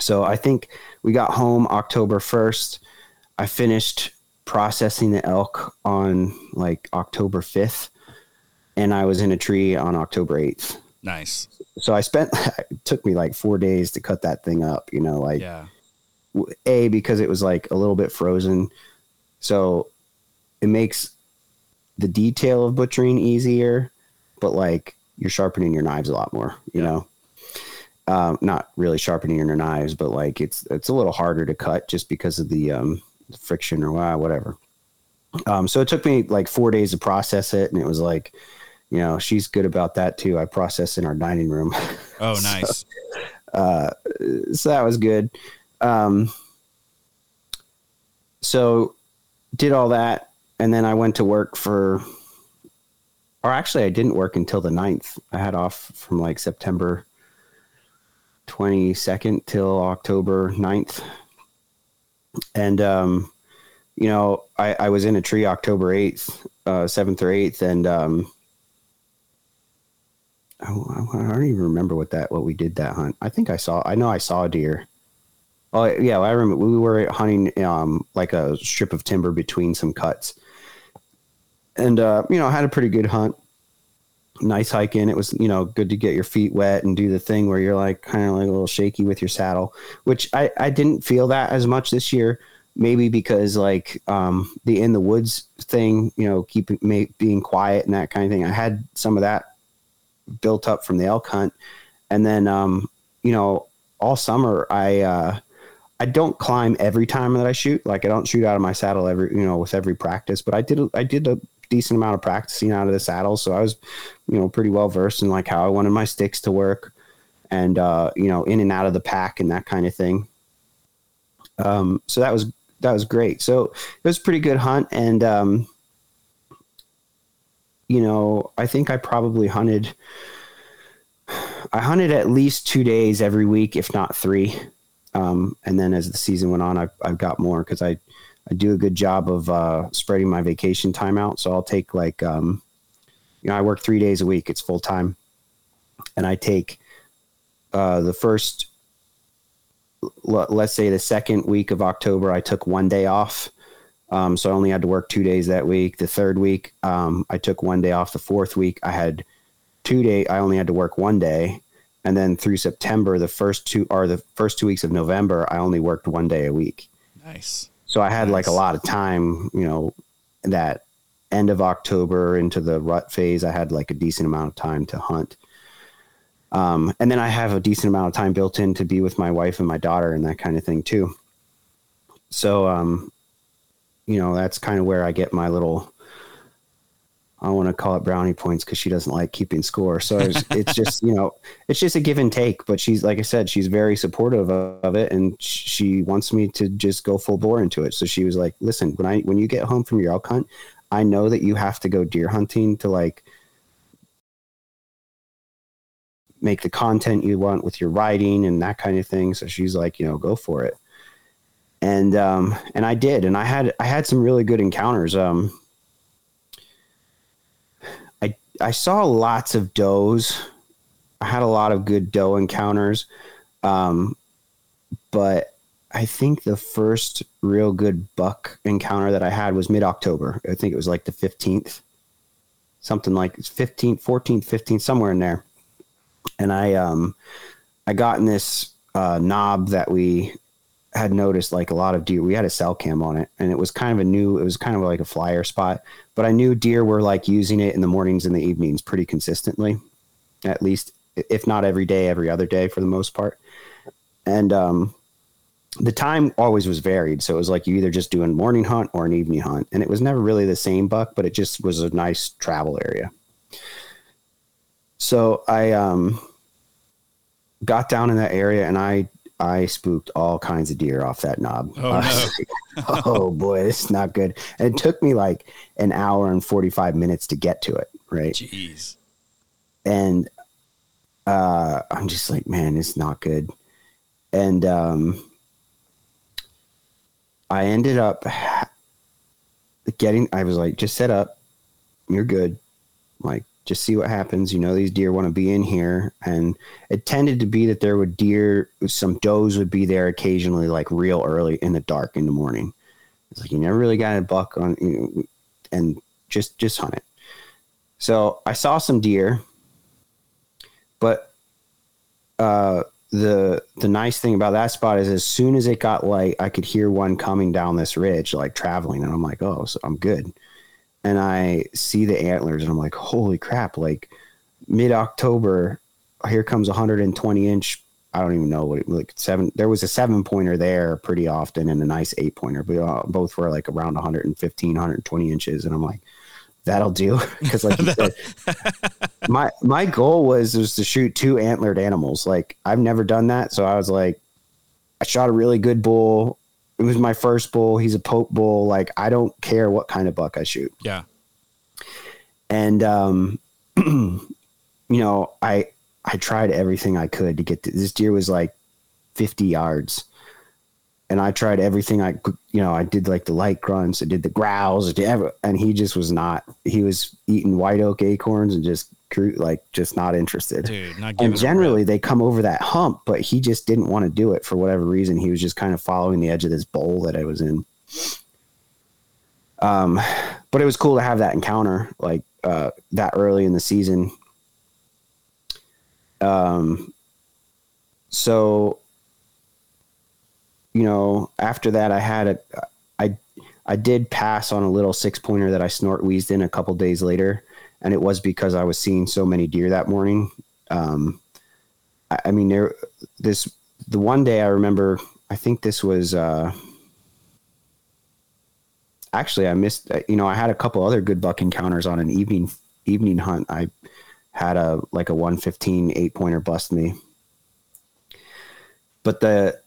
So I think we got home October 1st. I finished processing the elk on like October 5th and I was in a tree on October 8th. nice So I spent it took me like 4 days to cut that thing up, you know, like yeah a because it was like a little bit frozen. So it makes the detail of butchering easier, but like you're sharpening your knives a lot more, you know. Um, not really sharpening your knives, but like it's it's a little harder to cut just because of the um, friction or wha- whatever. Um, so it took me like four days to process it, and it was like, you know, she's good about that too. I process in our dining room. oh nice uh, so that was good. Um, so did all that, and then I went to work for or actually, I didn't work until the 9th. I had off from like September 22nd till October 9th. And, um, you know, I, I was in a tree October 8th, uh, 7th or 8th, and, um, I, I don't even remember what that, what we did that hunt. I think I saw, I know I saw a deer. Oh yeah, I remember we were hunting, um, like a strip of timber between some cuts and, uh, you know, I had a pretty good hunt nice hike in. It was, you know, good to get your feet wet and do the thing where you're like kind of like a little shaky with your saddle, which I, I didn't feel that as much this year. Maybe because like um, the in the woods thing, you know, keeping being quiet and that kind of thing. I had some of that built up from the elk hunt, and then um, you know, all summer I uh, I don't climb every time that I shoot. Like I don't shoot out of my saddle every you know with every practice, but I did I did a decent amount of practicing out of the saddle, so I was, you know, pretty well versed in like how I wanted my sticks to work, and uh, you know, in and out of the pack and that kind of thing. Um, so that was that was great. So it was a pretty good hunt, and um, you know, I think I probably hunted. I hunted at least two days every week, if not three. Um, and then as the season went on, I've, I've got more because I I do a good job of uh, spreading my vacation time out. So I'll take like, um, you know, I work three days a week. It's full time, and I take uh, the first, l- let's say the second week of October, I took one day off. Um, so I only had to work two days that week. The third week, um, I took one day off. The fourth week, I had two day. I only had to work one day, and then through September, the first two or the first two weeks of November, I only worked one day a week. Nice. So I had nice. like a lot of time, you know, that end of October into the rut phase. I had like a decent amount of time to hunt. Um, and then I have a decent amount of time built in to be with my wife and my daughter and that kind of thing too. So, um, you know, that's kind of where I get my little I want to call it brownie points because she doesn't like keeping score. So it's, it's, just, you know, it's just a give and take. But she's, like I said, she's very supportive of, of, it, and she wants me to just go full bore into it. So she was like, "Listen, when I when you get home from your elk hunt, I know that you have to go deer hunting to like make the content you want with your writing and that kind of thing." So she's like, you know, go for it. And um, and I did, and I had I had some really good encounters. Um, I saw lots of does. I had a lot of good doe encounters. Um, but I think the first real good buck encounter that I had was mid October. I think it was like the 15th, something like 15th, 14th, 15th, somewhere in there. And I, um, I got in this uh, knob that we had noticed like a lot of deer. We had a cell cam on it, and it was kind of a new. It was kind of like a flyer spot, but I knew deer were like using it in the mornings and the evenings pretty consistently, at least if not every day, every other day for the most part. And um, the time always was varied, so it was like you either just doing morning hunt or an evening hunt, and it was never really the same buck, but it just was a nice travel area. So I um, got down in that area, and I I spooked all kinds of deer off that knob. Oh, no. oh boy, it's not good. And it took me like an hour and 45 minutes to get to it. Right. Jeez. And uh, I'm just like, man, it's not good. And um, I ended up getting, I was like, just set up. You're good. Like, just see what happens. You know, these deer want to be in here. And it tended to be that there would deer, some does would be there occasionally, like real early in the dark in the morning. It's like you never really got a buck on, you know, and just just hunt it. So I saw some deer, but uh, the the nice thing about that spot is as soon as it got light, I could hear one coming down this ridge, like traveling, and I'm like, oh, so I'm good and I see the antlers and I'm like, holy crap, like mid October, here comes 120 inch. I don't even know what it like seven. There was a seven pointer there pretty often and a nice eight pointer, but uh, both were like around 115, 120 inches. And I'm like, that'll do. Cause like you said, my, my goal was, was to shoot two antlered animals. Like I've never done that. So I was like, I shot a really good bull it was my first bull. He's a pope bull. Like I don't care what kind of buck I shoot. Yeah. and um, you know, I I tried everything I could to get to, this deer was like 50 yards. And I tried everything I could, you know, I did like the light grunts, I did the growls, I did every, and he just was not, he was eating white oak acorns and just like just not interested. Dude, not and generally they come over that hump, but he just didn't want to do it for whatever reason. He was just kind of following the edge of this bowl that I was in. Um, but it was cool to have that encounter like uh, that early in the season. Um, so you know, after that, I had a, I, I did pass on a little six pointer that I snort wheezed in a couple days later, and it was because I was seeing so many deer that morning. Um, I, I mean, there, this the one day I remember. I think this was. Uh, actually I missed you know I had a couple other good buck encounters on an evening evening hunt. I had a like a 115 eight pointer bust me. But the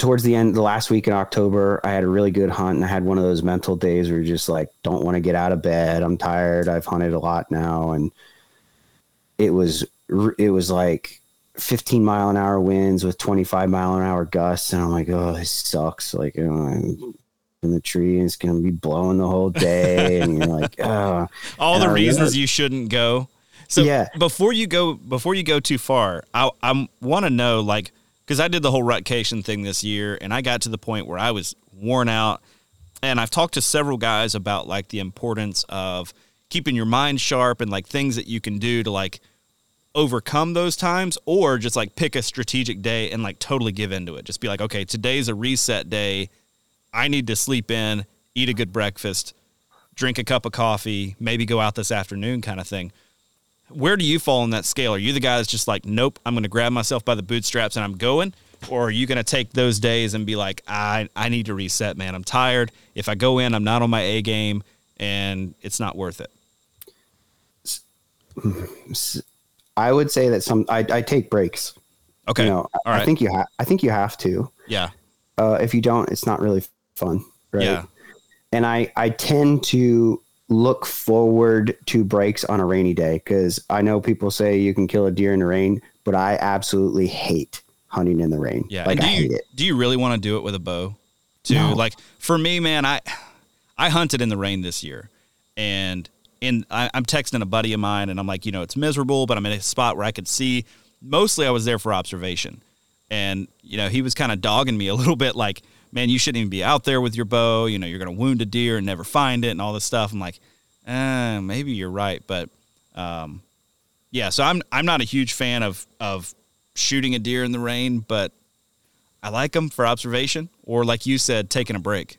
towards the end the last week in October, I had a really good hunt and I had one of those mental days where you're just like don't want to get out of bed. I'm tired. I've hunted a lot now and it was it was like 15 mile an hour winds with 25 mile an hour gusts and I'm like, "Oh, this sucks." Like, you know, in the tree and it's going to be blowing the whole day and you're like oh. all and the I reasons you shouldn't go so yeah. before you go before you go too far i i want to know like because i did the whole rutcation thing this year and i got to the point where i was worn out. And i've talked to several guys about like the importance of keeping your mind sharp and like things that you can do to like overcome those times or just like pick a strategic day and like totally give into it. Just be like okay today's a reset day. I need to sleep in, eat a good breakfast, drink a cup of coffee, maybe go out this afternoon kind of thing. Where do you fall on that scale? Are you the guy that's just like, nope, I'm going to grab myself by the bootstraps and I'm going? Or are you going to take those days and be like, I, I need to reset, man. I'm tired. If I go in, I'm not on my A game and it's not worth it. I would say that some, I, I take breaks. Okay. You know, I think you have, I think you have to. Yeah. Uh, if you don't, it's not really fun, right? Yeah. And I I tend to look forward to breaks on a rainy day because I know people say you can kill a deer in the rain, but I absolutely hate hunting in the rain. Yeah, like I you, it. Do you really want to do it with a bow? Too no. like for me, man, I I hunted in the rain this year, and and I, I'm texting a buddy of mine, and I'm like, you know, it's miserable, but I'm in a spot where I could see. Mostly, I was there for observation, and you know, he was kind of dogging me a little bit, like man, you shouldn't even be out there with your bow. You know, you're going to wound a deer and never find it and all this stuff. I'm like, eh, maybe you're right. But, um, yeah, so I'm, I'm not a huge fan of, of shooting a deer in the rain, but I like them for observation or like you said, taking a break.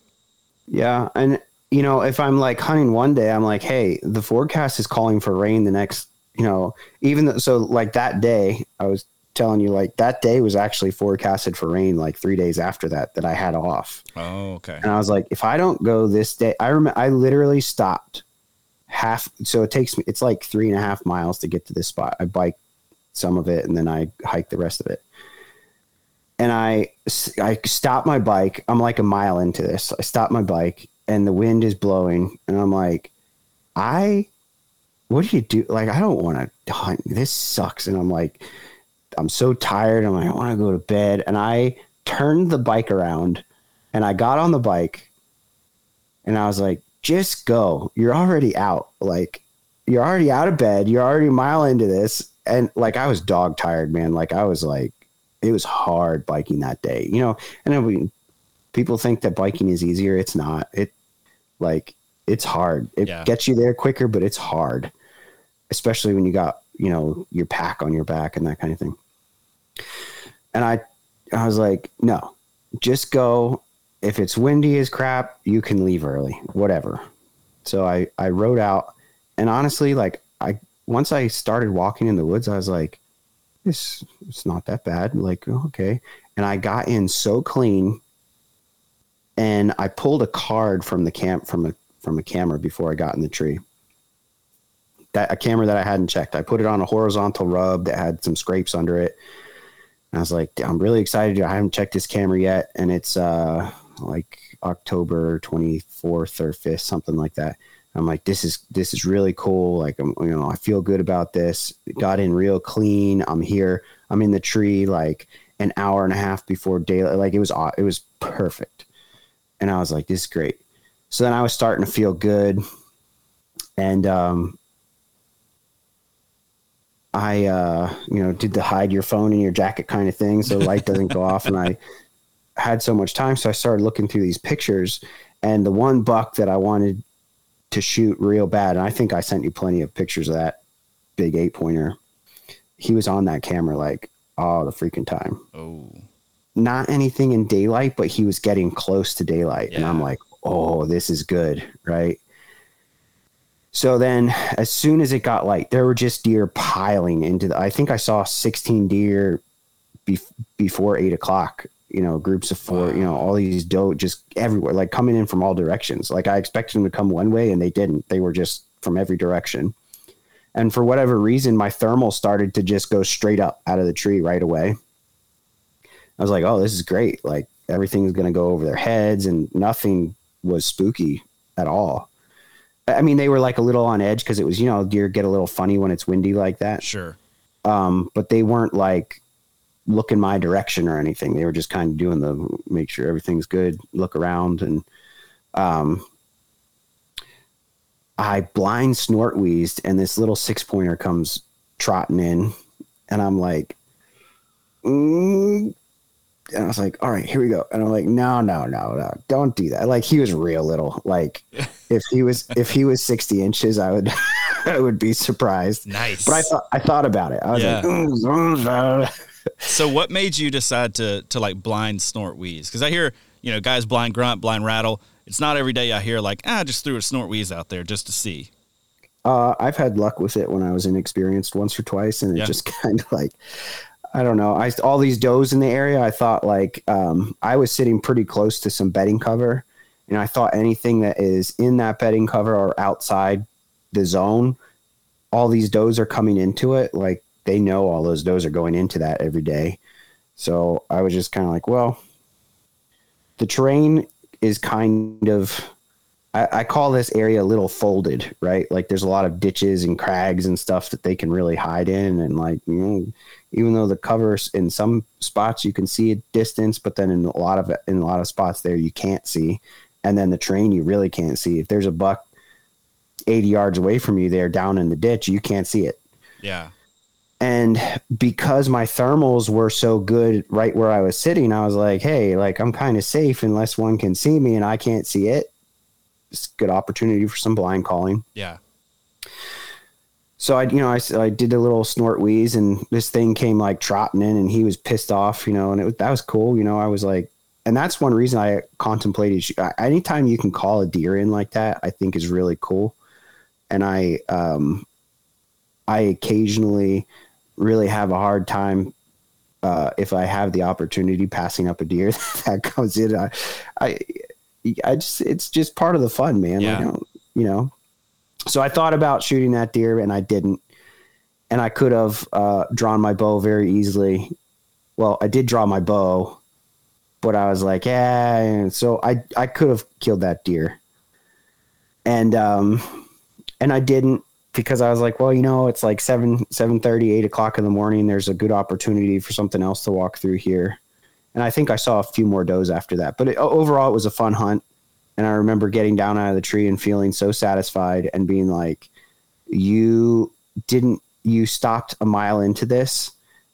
Yeah. And, you know, if I'm like hunting one day, I'm like, Hey, the forecast is calling for rain the next, you know, even though, so like that day I was telling you like that day was actually forecasted for rain like three days after that that I had off. Oh, okay. And I was like, if I don't go this day, I remember I literally stopped half. So it takes me, it's like three and a half miles to get to this spot. I bike some of it and then I hike the rest of it. And I, I stopped my bike. I'm like a mile into this. I stopped my bike and the wind is blowing. And I'm like, I, what do you do? Like, I don't want to hunt. This sucks. And I'm like, I'm so tired. I'm like, I want to go to bed. And I turned the bike around and I got on the bike and I was like, just go. You're already out. Like, you're already out of bed. You're already a mile into this. And like, I was dog tired, man. Like, I was like, it was hard biking that day, you know. And we, people think that biking is easier. It's not. It, like, it's hard. It yeah. gets you there quicker, but it's hard, especially when you got, you know, your pack on your back and that kind of thing. And I, I was like, no, just go. If it's windy as crap, you can leave early, whatever. So I, I rode out and honestly, like I, once I started walking in the woods, I was like, this, it's not that bad. Like, oh, okay. And I got in so clean and I pulled a card from the camp from a, from a camera before I got in the tree that a camera that I hadn't checked. I put it on a horizontal rub that had some scrapes under it. And I was like, I'm really excited. I haven't checked this camera yet. And it's uh, like October 24th or 5th, something like that. I'm like, this is this is really cool. Like I'm, you know, I feel good about this. Got in real clean. I'm here. I'm in the tree like an hour and a half before daylight. Like it was it was perfect. And I was like, this is great. So then I was starting to feel good. And um I uh you know did the hide your phone in your jacket kind of thing so the light doesn't go off and I had so much time so I started looking through these pictures and the one buck that I wanted to shoot real bad. And I think I sent you plenty of pictures of that big eight pointer. He was on that camera like all the freaking time. Oh, Not anything in daylight, but he was getting close to daylight. And I'm like, oh, this is good. Right. So then, as soon as it got light, there were just deer piling into the. I think I saw 16 deer bef- before eight o'clock. You know, groups of four. You know, all these doe just everywhere, like coming in from all directions. Like I expected them to come one way, and they didn't. They were just from every direction. And for whatever reason, my thermal started to just go straight up out of the tree right away. I was like, "Oh, this is great! Like everything's going to go over their heads, and nothing was spooky at all." I mean, they were like a little on edge because it was, you know, deer get a little funny when it's windy like that. sure. Um, but they weren't like looking my direction or anything. They were just kind of doing the make sure everything's good, look around, and um, I blind snort wheezed, and this little six pointer comes trotting in, and I'm like, mm. And I was like, all right, here we go. And I'm like, no, no, no, no, don't do that. Like he was real little. Like if he was if he was 60 inches, I would I would be surprised. Nice. But I thought I thought about it. I was Yeah. like, "Mm, mm, mm." So what made you decide to to like blind snort wheeze? Because I hear you know guys blind grunt, blind rattle. It's not every day I hear like ah, I just threw a snort wheeze out there just to see. uh, I've had luck with it when I was inexperienced once or twice, and it Yeah. just kind of like I don't know. I all these does in the area. I thought like um, I was sitting pretty close to some bedding cover, and I thought anything that is in that bedding cover or outside the zone, all these does are coming into it. Like they know all those does are going into that every day. So I was just kind of like, well, the terrain is kind of I, I call this area a little folded, right? Like there's a lot of ditches and crags and stuff that they can really hide in, and like you know, even though the covers in some spots you can see a distance, but then in a lot of in a lot of spots there you can't see, and then the terrain you really can't see. If there's a buck 80 yards away from you, there down in the ditch, you can't see it. Yeah. And because my thermals were so good right where I was sitting, I was like, hey, like I'm kind of safe unless one can see me and I can't see it. It's a good opportunity for some blind calling. Yeah. So I, you know, I, I did a little snort wheeze and this thing came like trotting in and he was pissed off, you know, and it was, that was cool. You know, I was like, and that's one reason I contemplated, anytime you can call a deer in like that, I think is really cool. And I, um, I occasionally really have a hard time uh, if I have the opportunity passing up a deer that comes in. I, I, I just it's just part of the fun, man. Yeah. I don't- you know. So I thought about shooting that deer, and I didn't. And I could have uh, drawn my bow very easily. Well, I did draw my bow, but I was like, yeah. And so I I could have killed that deer, and um, and I didn't because I was like, well, you know, it's like seven seven thirty, eight o'clock in the morning. There's a good opportunity for something else to walk through here, and I think I saw a few more does after that. But it, overall, it was a fun hunt, and I remember getting down out of the tree and feeling so satisfied and being like, you didn't you stopped a mile into this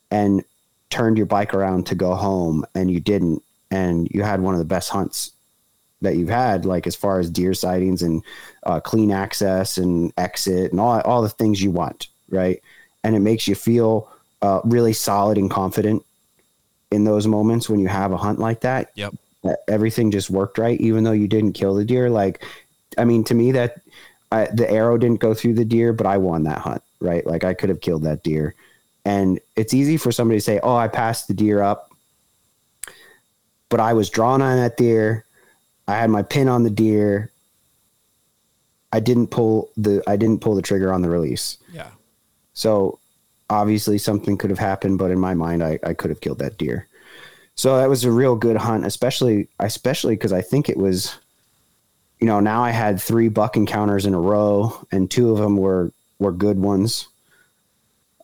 and turned your bike around to go home, and you didn't, and you had one of the best hunts that you've had, like as far as deer sightings and uh, clean access and exit and all all the things you want, right? And it makes you feel uh, really solid and confident in those moments when you have a hunt like that. Yep. That everything just worked right, even though you didn't kill the deer. Like, I mean, to me, that I, the arrow didn't go through the deer, but I won that hunt, right? Like, I could have killed that deer. And it's easy for somebody to say, "Oh, I passed the deer up," but I was drawn on that deer. I had my pin on the deer. I didn't pull the I didn't pull the trigger on the release. Yeah. So obviously something could have happened, but in my mind I, I could have killed that deer. So that was a real good hunt, especially especially because I think it was you know, now I had three buck encounters in a row, and two of them were were good ones.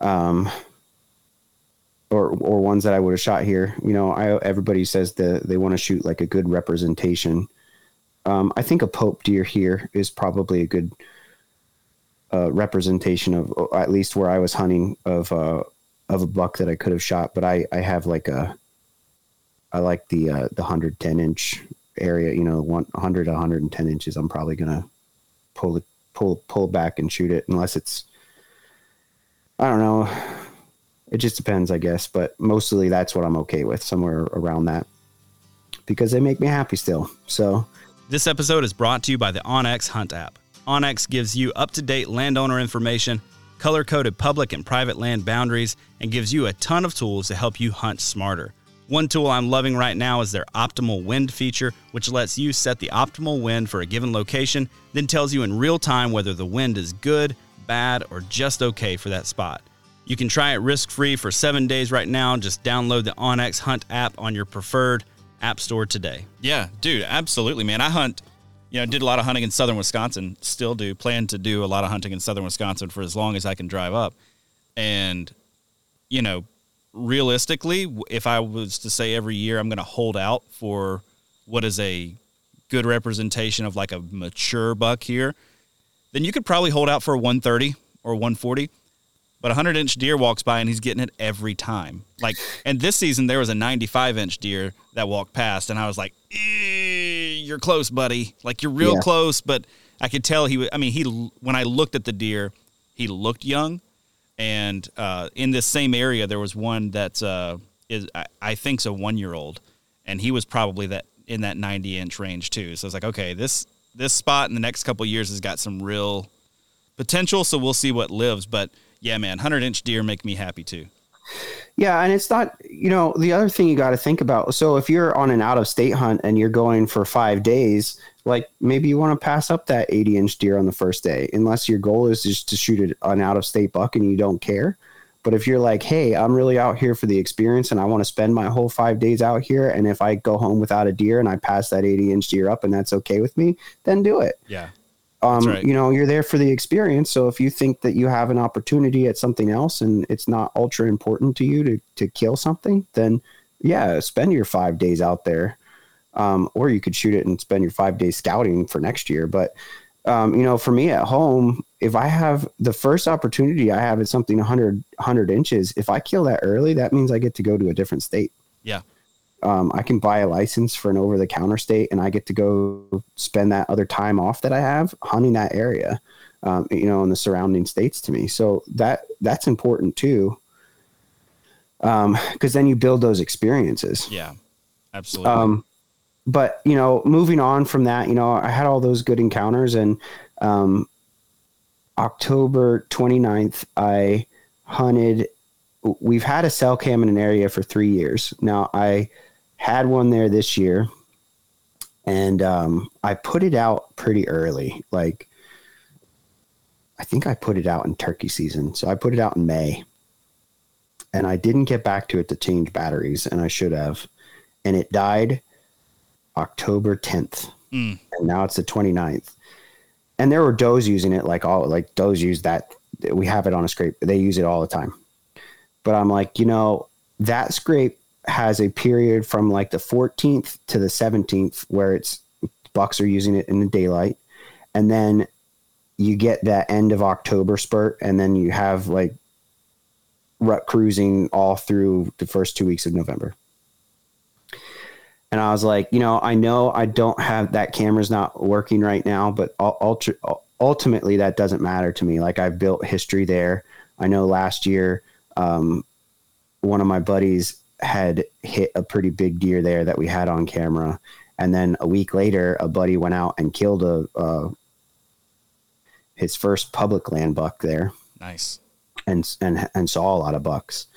Um, or or ones that I would have shot here. You know, I everybody says that they want to shoot like a good representation. Um, I think a Pope deer here is probably a good uh, representation of at least where I was hunting of uh, of a buck that I could have shot. But I I have like a I like the uh, the hundred ten inch area. You know, one hundred one hundred and ten inches. I'm probably gonna pull it pull pull back and shoot it unless it's I don't know it just depends, I guess. But mostly that's what I'm okay with, somewhere around that, because they make me happy still. So, this episode is brought to you by the onX Hunt app. onX gives you up to date landowner information, color coded public and private land boundaries, and gives you a ton of tools to help you hunt smarter. One tool I'm loving right now is their optimal wind feature, which lets you set the optimal wind for a given location, then tells you in real time whether the wind is good, bad, or just okay for that spot. You can try it risk free for seven days right now. Just download the onX Hunt app on your preferred app store today. Yeah, dude, absolutely, man. I hunt, you know, did a lot of hunting in southern Wisconsin, still do, plan to do a lot of hunting in southern Wisconsin for as long as I can drive up. And, you know, realistically, if I was to say every year I'm going to hold out for what is a good representation of like a mature buck here, then you could probably hold out for a 130 or 140 but a 100 inch deer walks by and he's getting it every time. Like, and this season there was a 95 inch deer that walked past, and I was like, "You're close, buddy. Like you're real yeah. close." But I could tell he was. I mean, he when I looked at the deer, he looked young, and uh, in this same area there was one that's uh, is I, I think's a one year old, and he was probably that in that 90 inch range too. So I was like, okay, this this spot in the next couple years has got some real potential. So we'll see what lives, but yeah, man, 100 inch deer make me happy too. Yeah, and it's not, you know, the other thing you got to think about. So if you're on an out of state hunt and you're going for five days, like maybe you want to pass up that 80 inch deer on the first day, unless your goal is just to shoot an out of state buck and you don't care. But if you're like, hey, I'm really out here for the experience and I want to spend my whole five days out here, and if I go home without a deer and I pass that 80 inch deer up and that's okay with me, then do it. Yeah. Um, right. You know, you're there for the experience. So if you think that you have an opportunity at something else and it's not ultra important to you to to kill something, then yeah, spend your five days out there. Um, or you could shoot it and spend your five days scouting for next year. But um, you know, for me at home, if I have the first opportunity I have at something 100, 100 inches, if I kill that early, that means I get to go to a different state. Yeah um, I can buy a license for an over the counter state and I get to go spend that other time off that I have hunting that area, um, you know, in the surrounding states to me. So that that's important too. Um, cause then you build those experiences. Yeah, absolutely. Um, but you know, moving on from that, you know, I had all those good encounters and, um, October 29th, I hunted we've had a cell cam in an area for three years. Now I had one there this year, and um, I put it out pretty early. Like, I think I put it out in turkey season. So I put it out in May, and I didn't get back to it to change batteries, and I should have. And it died October 10th. Mm. And now it's the 29th. And there were does using it like all like does use that. We have it on a scrape. They use it all the time. But I'm like, you know, that scrape has a period from like the 14th to the 17th where it's bucks are using it in the daylight. And then you get that end of october spurt and then you have like rut cruising all through the first two weeks of november. And i was like you know i know i don't have that camera's not working right now but ultimately that doesn't matter to me. Like i've built history there. I know last year um, one of my buddies had hit a pretty big deer there that we had on camera. And then a week later, a buddy went out and killed a uh, his first public land buck there. Nice. And and and saw a lot of bucks.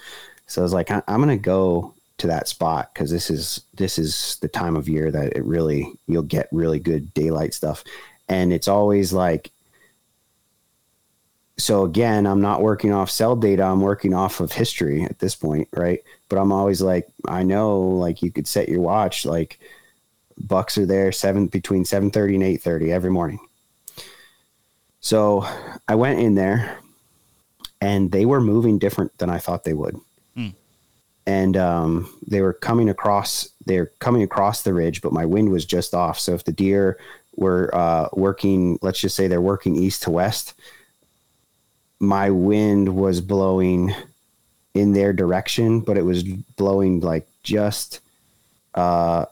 So I was like, I, am gonna go to that spot because this is this is the time of year that it really you'll get really good daylight stuff. And it's always like so again, I'm not working off cell data. I'm working off of history at this point, right? But I'm always like, I know, like you could set your watch, like bucks are there seven between 7:30 and 8:30 every morning. So I went in there and they were moving different than I thought they would. Hmm. And um, they were coming across they're coming across the ridge, but my wind was just off. So if the deer were uh, working, let's just say they're working east to west, my wind was blowing in their direction, but it was blowing like just uh,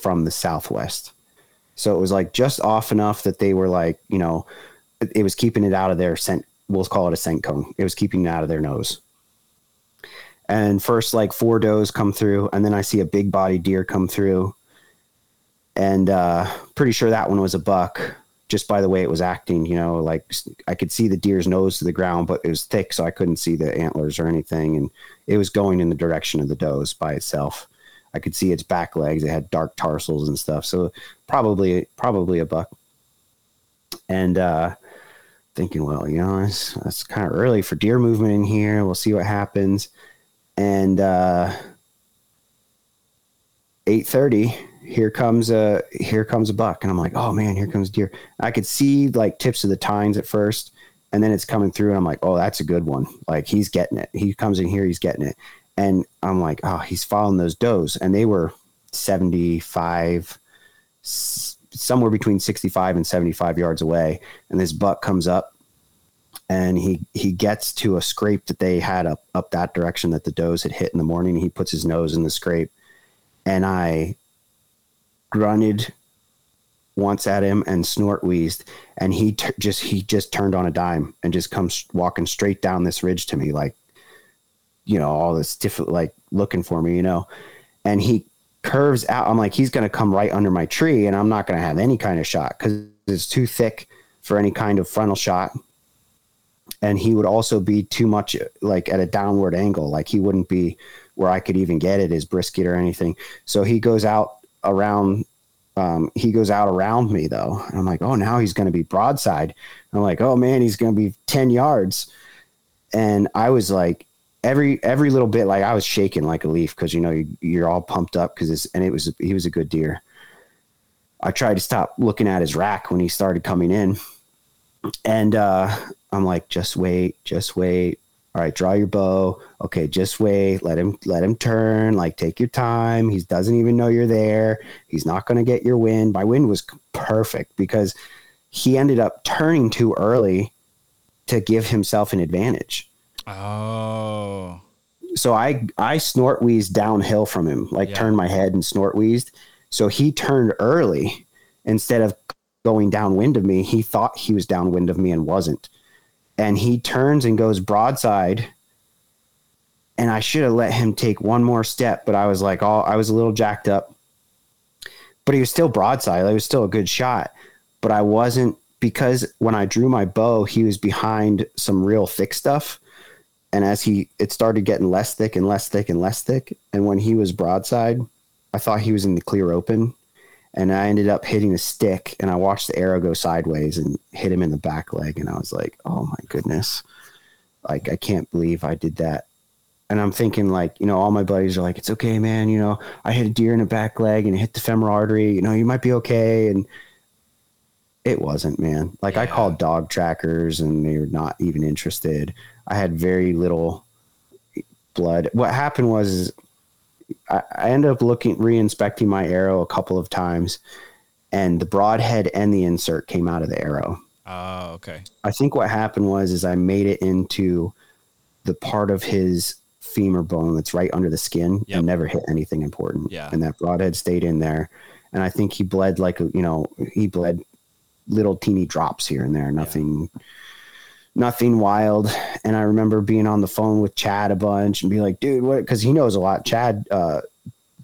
from the southwest. So it was like just off enough that they were like, you know, it, was keeping it out of their scent. We'll call it a scent cone. It was keeping it out of their nose. And first, like four does come through, and then I see a big body deer come through. And uh, pretty sure that one was a buck just by the way it was acting, you know, like I could see the deer's nose to the ground, but it was thick, so I couldn't see the antlers or anything. And it was going in the direction of the does by itself. I could see its back legs. It had dark tarsals and stuff. So probably, probably a buck. And, uh, thinking, well, you know, it's, it's kind of early for deer movement in here. We'll see what happens. And, uh, 830 here comes a here comes a buck. And i'm like oh man here comes deer. I could see like tips of the tines at first and then it's coming through and i'm like oh that's a good one. Like he's getting it. He comes in here he's getting it. And i'm like oh he's following those does. And they were 75 somewhere between 65 and 75 yards away. And this buck comes up and he he gets to a scrape that they had up up that direction that the does had hit in the morning. He puts his nose in the scrape. And i grunted once at him and snort wheezed and he t- just he just turned on a dime and just comes walking straight down this ridge to me like you know all this different like looking for me you know? And he curves out i'm like he's going to come right under my tree and i'm not going to have any kind of shot because it's too thick for any kind of frontal shot. And he would also be too much like at a downward angle like he wouldn't be where i could even get it his brisket or anything. So he goes out around um, he goes out around me though. And I'm like, oh, now he's going to be broadside. I'm like, oh man, he's going to be 10 yards. And I was like, every, every little bit, like I was shaking like a leaf. Cause you know, you, are all pumped up cause it's, and it was, he was a good deer. I tried to stop looking at his rack when he started coming in. And, uh, I'm like, just wait, just wait all right, draw your bow. Okay, just wait. Let him let him turn. Like take your time. He doesn't even know you're there. He's not going to get your wind. My wind was perfect because he ended up turning too early to give himself an advantage. Oh. So I I snort wheezed downhill from him, like yeah. turned my head and snort wheezed. So he turned early instead of going downwind of me. He thought he was downwind of me and wasn't and he turns and goes broadside and I should have let him take one more step, but I was like, oh, I was a little jacked up. But he was still broadside. It was still a good shot. But I wasn't because when I drew my bow, he was behind some real thick stuff. And as he it started getting less thick and less thick and less thick. And when he was broadside, I thought he was in the clear open and I ended up hitting a stick and I watched the arrow go sideways and hit him in the back leg and I was like, "Oh my goodness." Like I can't believe I did that. And I'm thinking like, you know, all my buddies are like, "It's okay, man, you know, I hit a deer in the back leg and it hit the femoral artery, you know, you might be okay." And it wasn't, man. Like yeah. I called dog trackers and they were not even interested. I had very little blood. What happened was I, I ended up looking re-inspecting my arrow a couple of times, and the broadhead and the insert came out of the arrow. Oh, okay. I think what happened was is I made it into the part of his femur bone that's right under the skin yep. and never hit anything important. Yeah. And that broadhead stayed in there. And I think he bled like, you know, he bled little teeny drops here and there, nothing yeah nothing wild. And I remember being on the phone with Chad a bunch and be like, dude, what? Because he knows a lot. Chad, uh,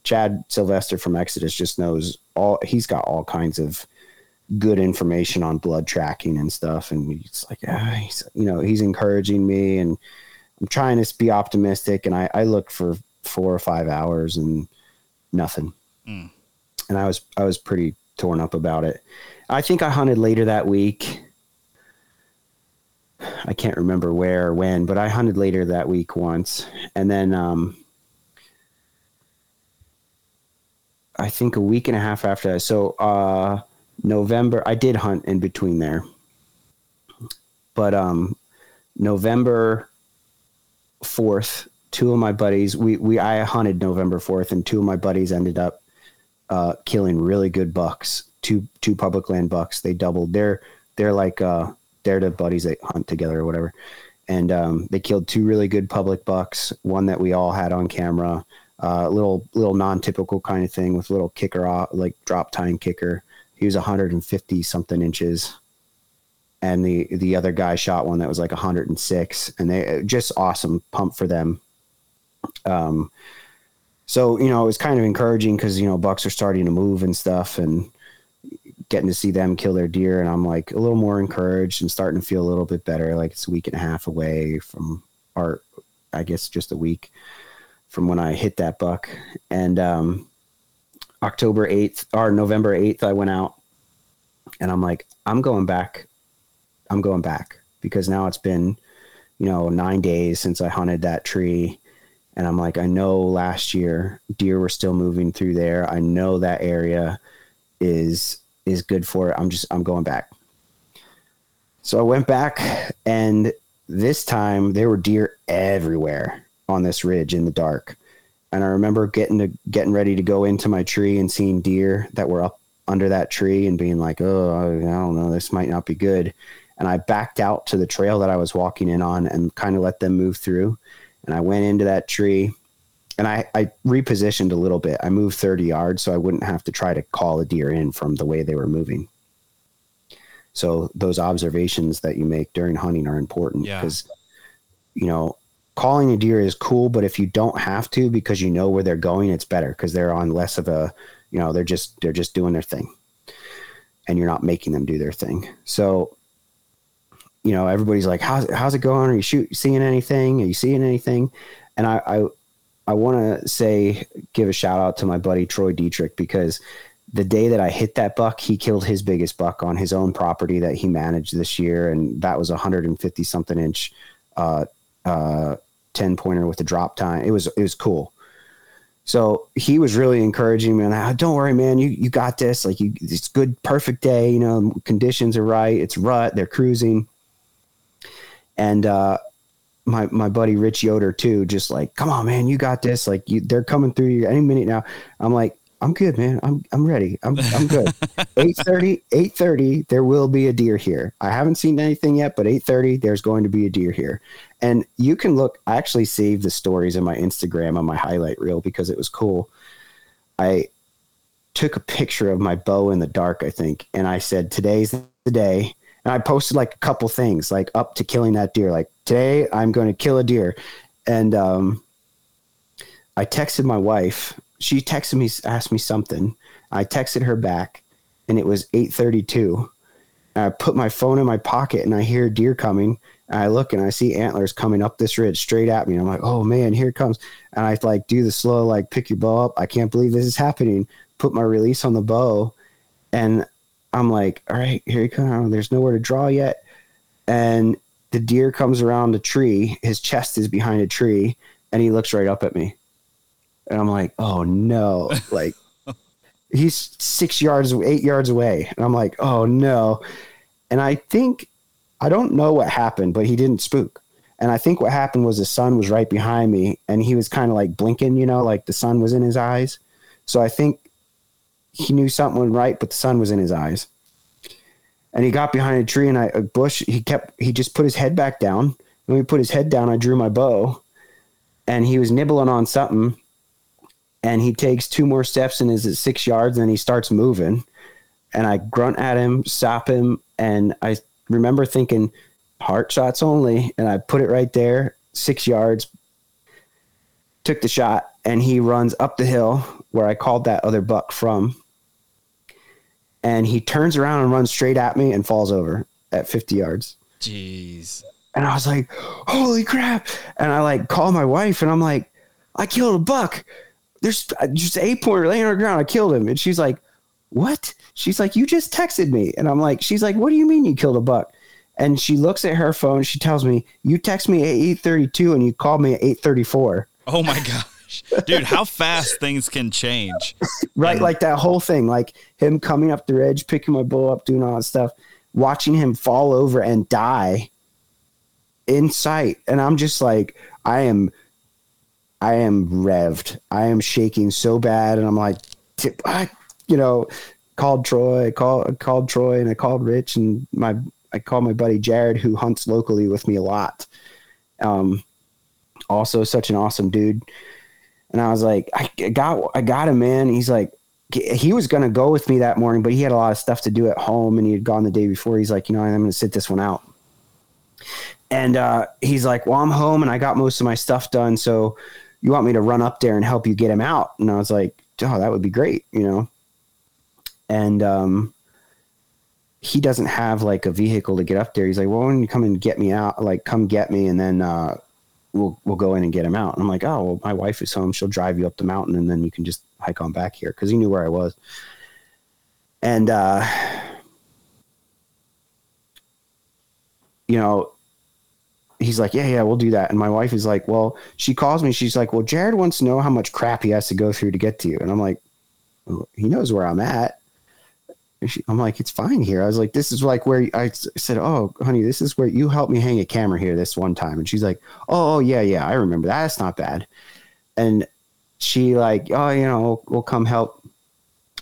Chad Sylvester from Exodus just knows all. He's got all kinds of good information on blood tracking and stuff. And he's like, ah, he's, you know, he's encouraging me, and I'm trying to be optimistic. And I, I looked for four or five hours and nothing. Mm. And I was I was pretty torn up about it. I think I hunted later that week I can't remember where or when, but I hunted later that week once, and then um, I think a week and a half after that. So uh, November, I did hunt in between there, but um, November fourth, two of my buddies, we we I hunted November fourth, and two of my buddies ended up uh, killing really good bucks, two two public land bucks. They doubled. They're they're like uh, they're the buddies that hunt together or whatever, and um, they killed two really good public bucks. One that we all had on camera uh, little little non-typical kind of thing with little kicker off, like drop tine kicker. He was 150 something inches, and the the other guy shot one that was like 106, and they just awesome pump for them. Um, so you know it was kind of encouraging because you know bucks are starting to move and stuff, and getting to see them kill their deer, and I'm like a little more encouraged and starting to feel a little bit better. Like it's a week and a half away from, our, I guess just a week from when I hit that buck. And um, October 8th or November 8th, I went out and I'm like, I'm going back. I'm going back because now it's been, you know, nine days since I hunted that tree. And I'm like, I know last year deer were still moving through there. I know that area is is good for it. I'm just I'm going back. So I went back and this time there were deer everywhere on this ridge in the dark. And I remember getting to getting ready to go into my tree and seeing deer that were up under that tree and being like, "Oh, I don't know, this might not be good." And I backed out to the trail that I was walking in on and kind of let them move through. And I went into that tree and I, I repositioned a little bit. I moved 30 yards so I wouldn't have to try to call a deer in from the way they were moving. So those observations that you make during hunting are important because, yeah. you know, calling a deer is cool, but if you don't have to because you know where they're going, it's better because they're on less of a, you know, they're just they're just doing their thing, and you're not making them do their thing. So, you know, everybody's like, "How's how's it going? Are you shoot, seeing anything? Are you seeing anything?" And I I, I want to say give a shout out to my buddy Troy Dietrich because the day that I hit that buck, he killed his biggest buck on his own property that he managed this year, and that was a 150 something inch uh, uh, 10 pointer with a drop tine. It was, it was cool. So he was really encouraging me and I, don't worry, man, you, you got this. Like you, it's good, perfect day. You know, conditions are right. It's rut. They're cruising. And, uh, my, my buddy Rich Yoder too, just like, come on, man, you got this. Like you, they're coming through you any minute now. I'm like, I'm good, man. I'm I'm ready. I'm I'm good. 8:30, 8:30, there will be a deer here. I haven't seen anything yet, but 8:30, there's going to be a deer here. And you can look, I actually saved the stories in my Instagram on my highlight reel because it was cool. I took a picture of my bow in the dark, I think, and I said, Today's the day. And I posted like a couple things, like up to killing that deer. Like, today I'm going to kill a deer. And um, I texted my wife. She texted me, asked me something. I texted her back, and it was 8:32. I put my phone in my pocket, and I hear deer coming. And I look and I see antlers coming up this ridge straight at me. I'm like, oh man, here it comes. And I like do the slow, like pick your bow up. I can't believe this is happening. Put my release on the bow. And I'm like, all right, here you comes. There's nowhere to draw yet. And the deer comes around a tree. His chest is behind a tree. And he looks right up at me. And I'm like, oh no. Like he's six yards, eight yards away. And I'm like, oh no. And I think I don't know what happened, but he didn't spook. And I think what happened was the sun was right behind me and he was kind of like blinking, you know, like the sun was in his eyes. So I think he knew something was right, but the sun was in his eyes. And he got behind a tree and I, a bush, he kept, he just put his head back down. When he put his head down, I drew my bow and he was nibbling on something. And he takes two more steps and is at six yards and he starts moving. And I grunt at him, stop him, and I remember thinking heart shots only, and I put it right there, six yards. Took the shot, and he runs up the hill where I called that other buck from. And he turns around and runs straight at me and falls over at 50 yards. Jeez. And I was like, holy crap. And I like call my wife and I'm like, I killed a buck. There's uh, just eight pointer laying on the ground. I killed him. And she's like, what? She's like, you just texted me. And I'm like, she's like, what do you mean you killed a buck? And she looks at her phone. She tells me, you text me at 832 and you called me at 834. Oh my gosh. Gosh, dude, how fast things can change. right, like that whole thing, like him coming up the ridge, picking my bull up, doing all that stuff, watching him fall over and die in sight, and I'm just like, I am, I am revved. I am shaking so bad, and I'm like, I, you know, called Troy, I called called Troy, and I called Rich, and my I called my buddy Jared, who hunts locally with me a lot. Um, also such an awesome dude. And I was like, I got, I got him, man. He's like, he was going to go with me that morning, but he had a lot of stuff to do at home and he had gone the day before. He's like, you know, I'm going to sit this one out. And, uh, he's like, well, I'm home and I got most of my stuff done. So you want me to run up there and help you get him out? And I was like, oh, that would be great, you know? And, um, he doesn't have like a vehicle to get up there. He's like, well, when you come and get me out, like come get me and then, uh, we'll we'll go in and get him out. And I'm like, oh, well, my wife is home. She'll drive you up the mountain, and then you can just hike on back here because he knew where I was. And uh, you know, he's like, yeah, yeah, we'll do that. And my wife is like, well, she calls me. She's like, well, Jared wants to know how much crap he has to go through to get to you. And I'm like, well, he knows where I'm at. She, I'm like, it's fine here. I was like, this is like where I said, oh, honey, this is where you helped me hang a camera here this one time. And she's like, oh, oh yeah, yeah, I remember that. That's not bad. And she like, oh, you know, we'll, we'll come help.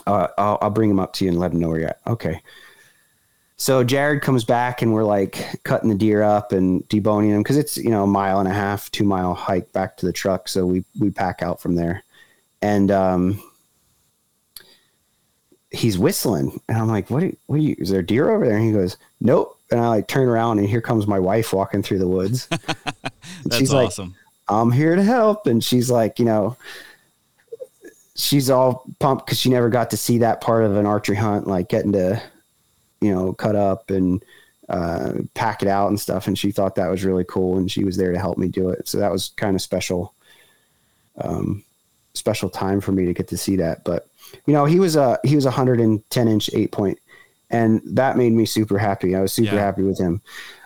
Uh, I'll, I'll bring him up to you and let him know where you're at. Okay. So Jared comes back and we're like cutting the deer up and deboning them because it's you know a mile and a half, two mile hike back to the truck. So we we pack out from there, and um, he's whistling, and I'm like, "What? Are, what are you? Is there a deer over there?" And he goes, "Nope." And I like turn around, and here comes my wife walking through the woods. That's she's like, awesome. I'm here to help. And she's like, you know, she's all pumped because she never got to see that part of an archery hunt, like getting to, you know, cut up and uh, pack it out and stuff. And she thought that was really cool. And she was there to help me do it. So that was kind of special, um, special time for me to get to see that. But, you know, he was a, he was a 110 inch eight point, and that made me super happy. I was super Yeah. happy with him.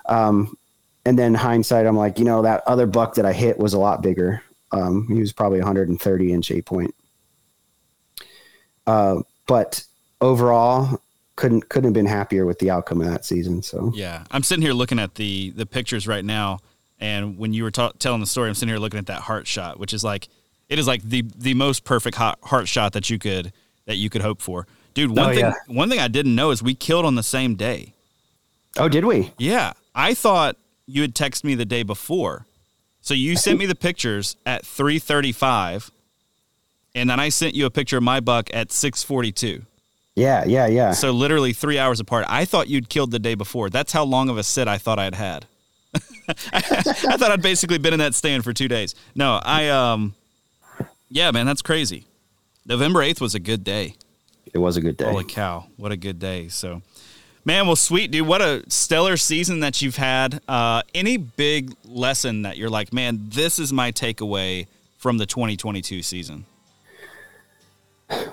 Um, and then hindsight, I'm like, you know, that other buck that I hit was a lot bigger. Um, he was probably 130 inch eight point. Uh, but overall, couldn't couldn't have been happier with the outcome of that season. So Yeah, I'm sitting here looking at the the pictures right now, and when you were ta- telling the story, I'm sitting here looking at that heart shot, which is like it is like the the most perfect hot heart shot that you could that you could hope for, dude. One Oh, thing yeah. one thing I didn't know is we killed on the same day. oh, did we? Yeah, I thought you had texted me the day before, so you sent me the pictures at 3:35, and then I sent you a picture of my buck at 6:42. Yeah, yeah, yeah. So literally three hours apart. I thought you'd killed the day before. That's how long of a sit I thought I'd had. I thought I'd basically been in that stand for two days. No, I um, yeah, man, that's crazy. November eighth was a good day. It was a good day. Holy cow, what a good day! So, man, well, sweet dude, what a stellar season that you've had. Uh, any big lesson that you're like, man, this is my takeaway from the 2022 season?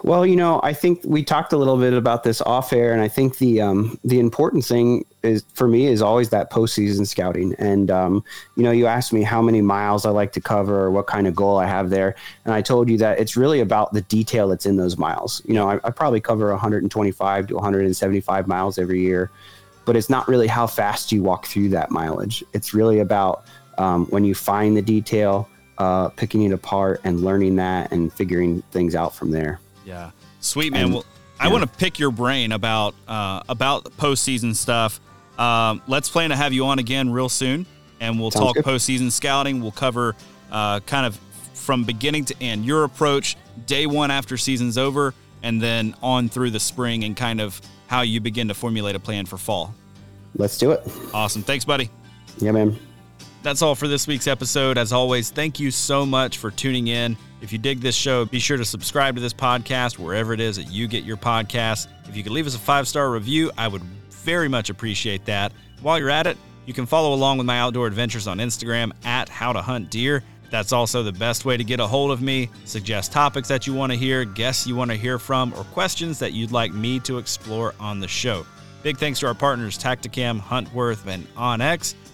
Well, you know, I think we talked a little bit about this off air, and I think the um, the important thing is for me is always that postseason scouting. And um, you know, you asked me how many miles I like to cover or what kind of goal I have there, and I told you that it's really about the detail that's in those miles. You know, I, I probably cover 125 to 175 miles every year, but it's not really how fast you walk through that mileage. It's really about um, when you find the detail, uh, picking it apart, and learning that and figuring things out from there. Yeah, sweet man. And- well, I yeah. want to pick your brain about uh, about the postseason stuff. Um, let's plan to have you on again real soon, and we'll Sounds talk good. postseason scouting. We'll cover uh, kind of from beginning to end your approach, day one after season's over, and then on through the spring, and kind of how you begin to formulate a plan for fall. Let's do it. Awesome. Thanks, buddy. Yeah, man. That's all for this week's episode. As always, thank you so much for tuning in. If you dig this show, be sure to subscribe to this podcast wherever it is that you get your podcasts. If you could leave us a five star review, I would very much appreciate that. While you're at it, you can follow along with my outdoor adventures on Instagram at How to Hunt Deer. That's also the best way to get a hold of me. Suggest topics that you want to hear, guests you want to hear from, or questions that you'd like me to explore on the show. Big thanks to our partners Tactacam, Huntworth, and onX.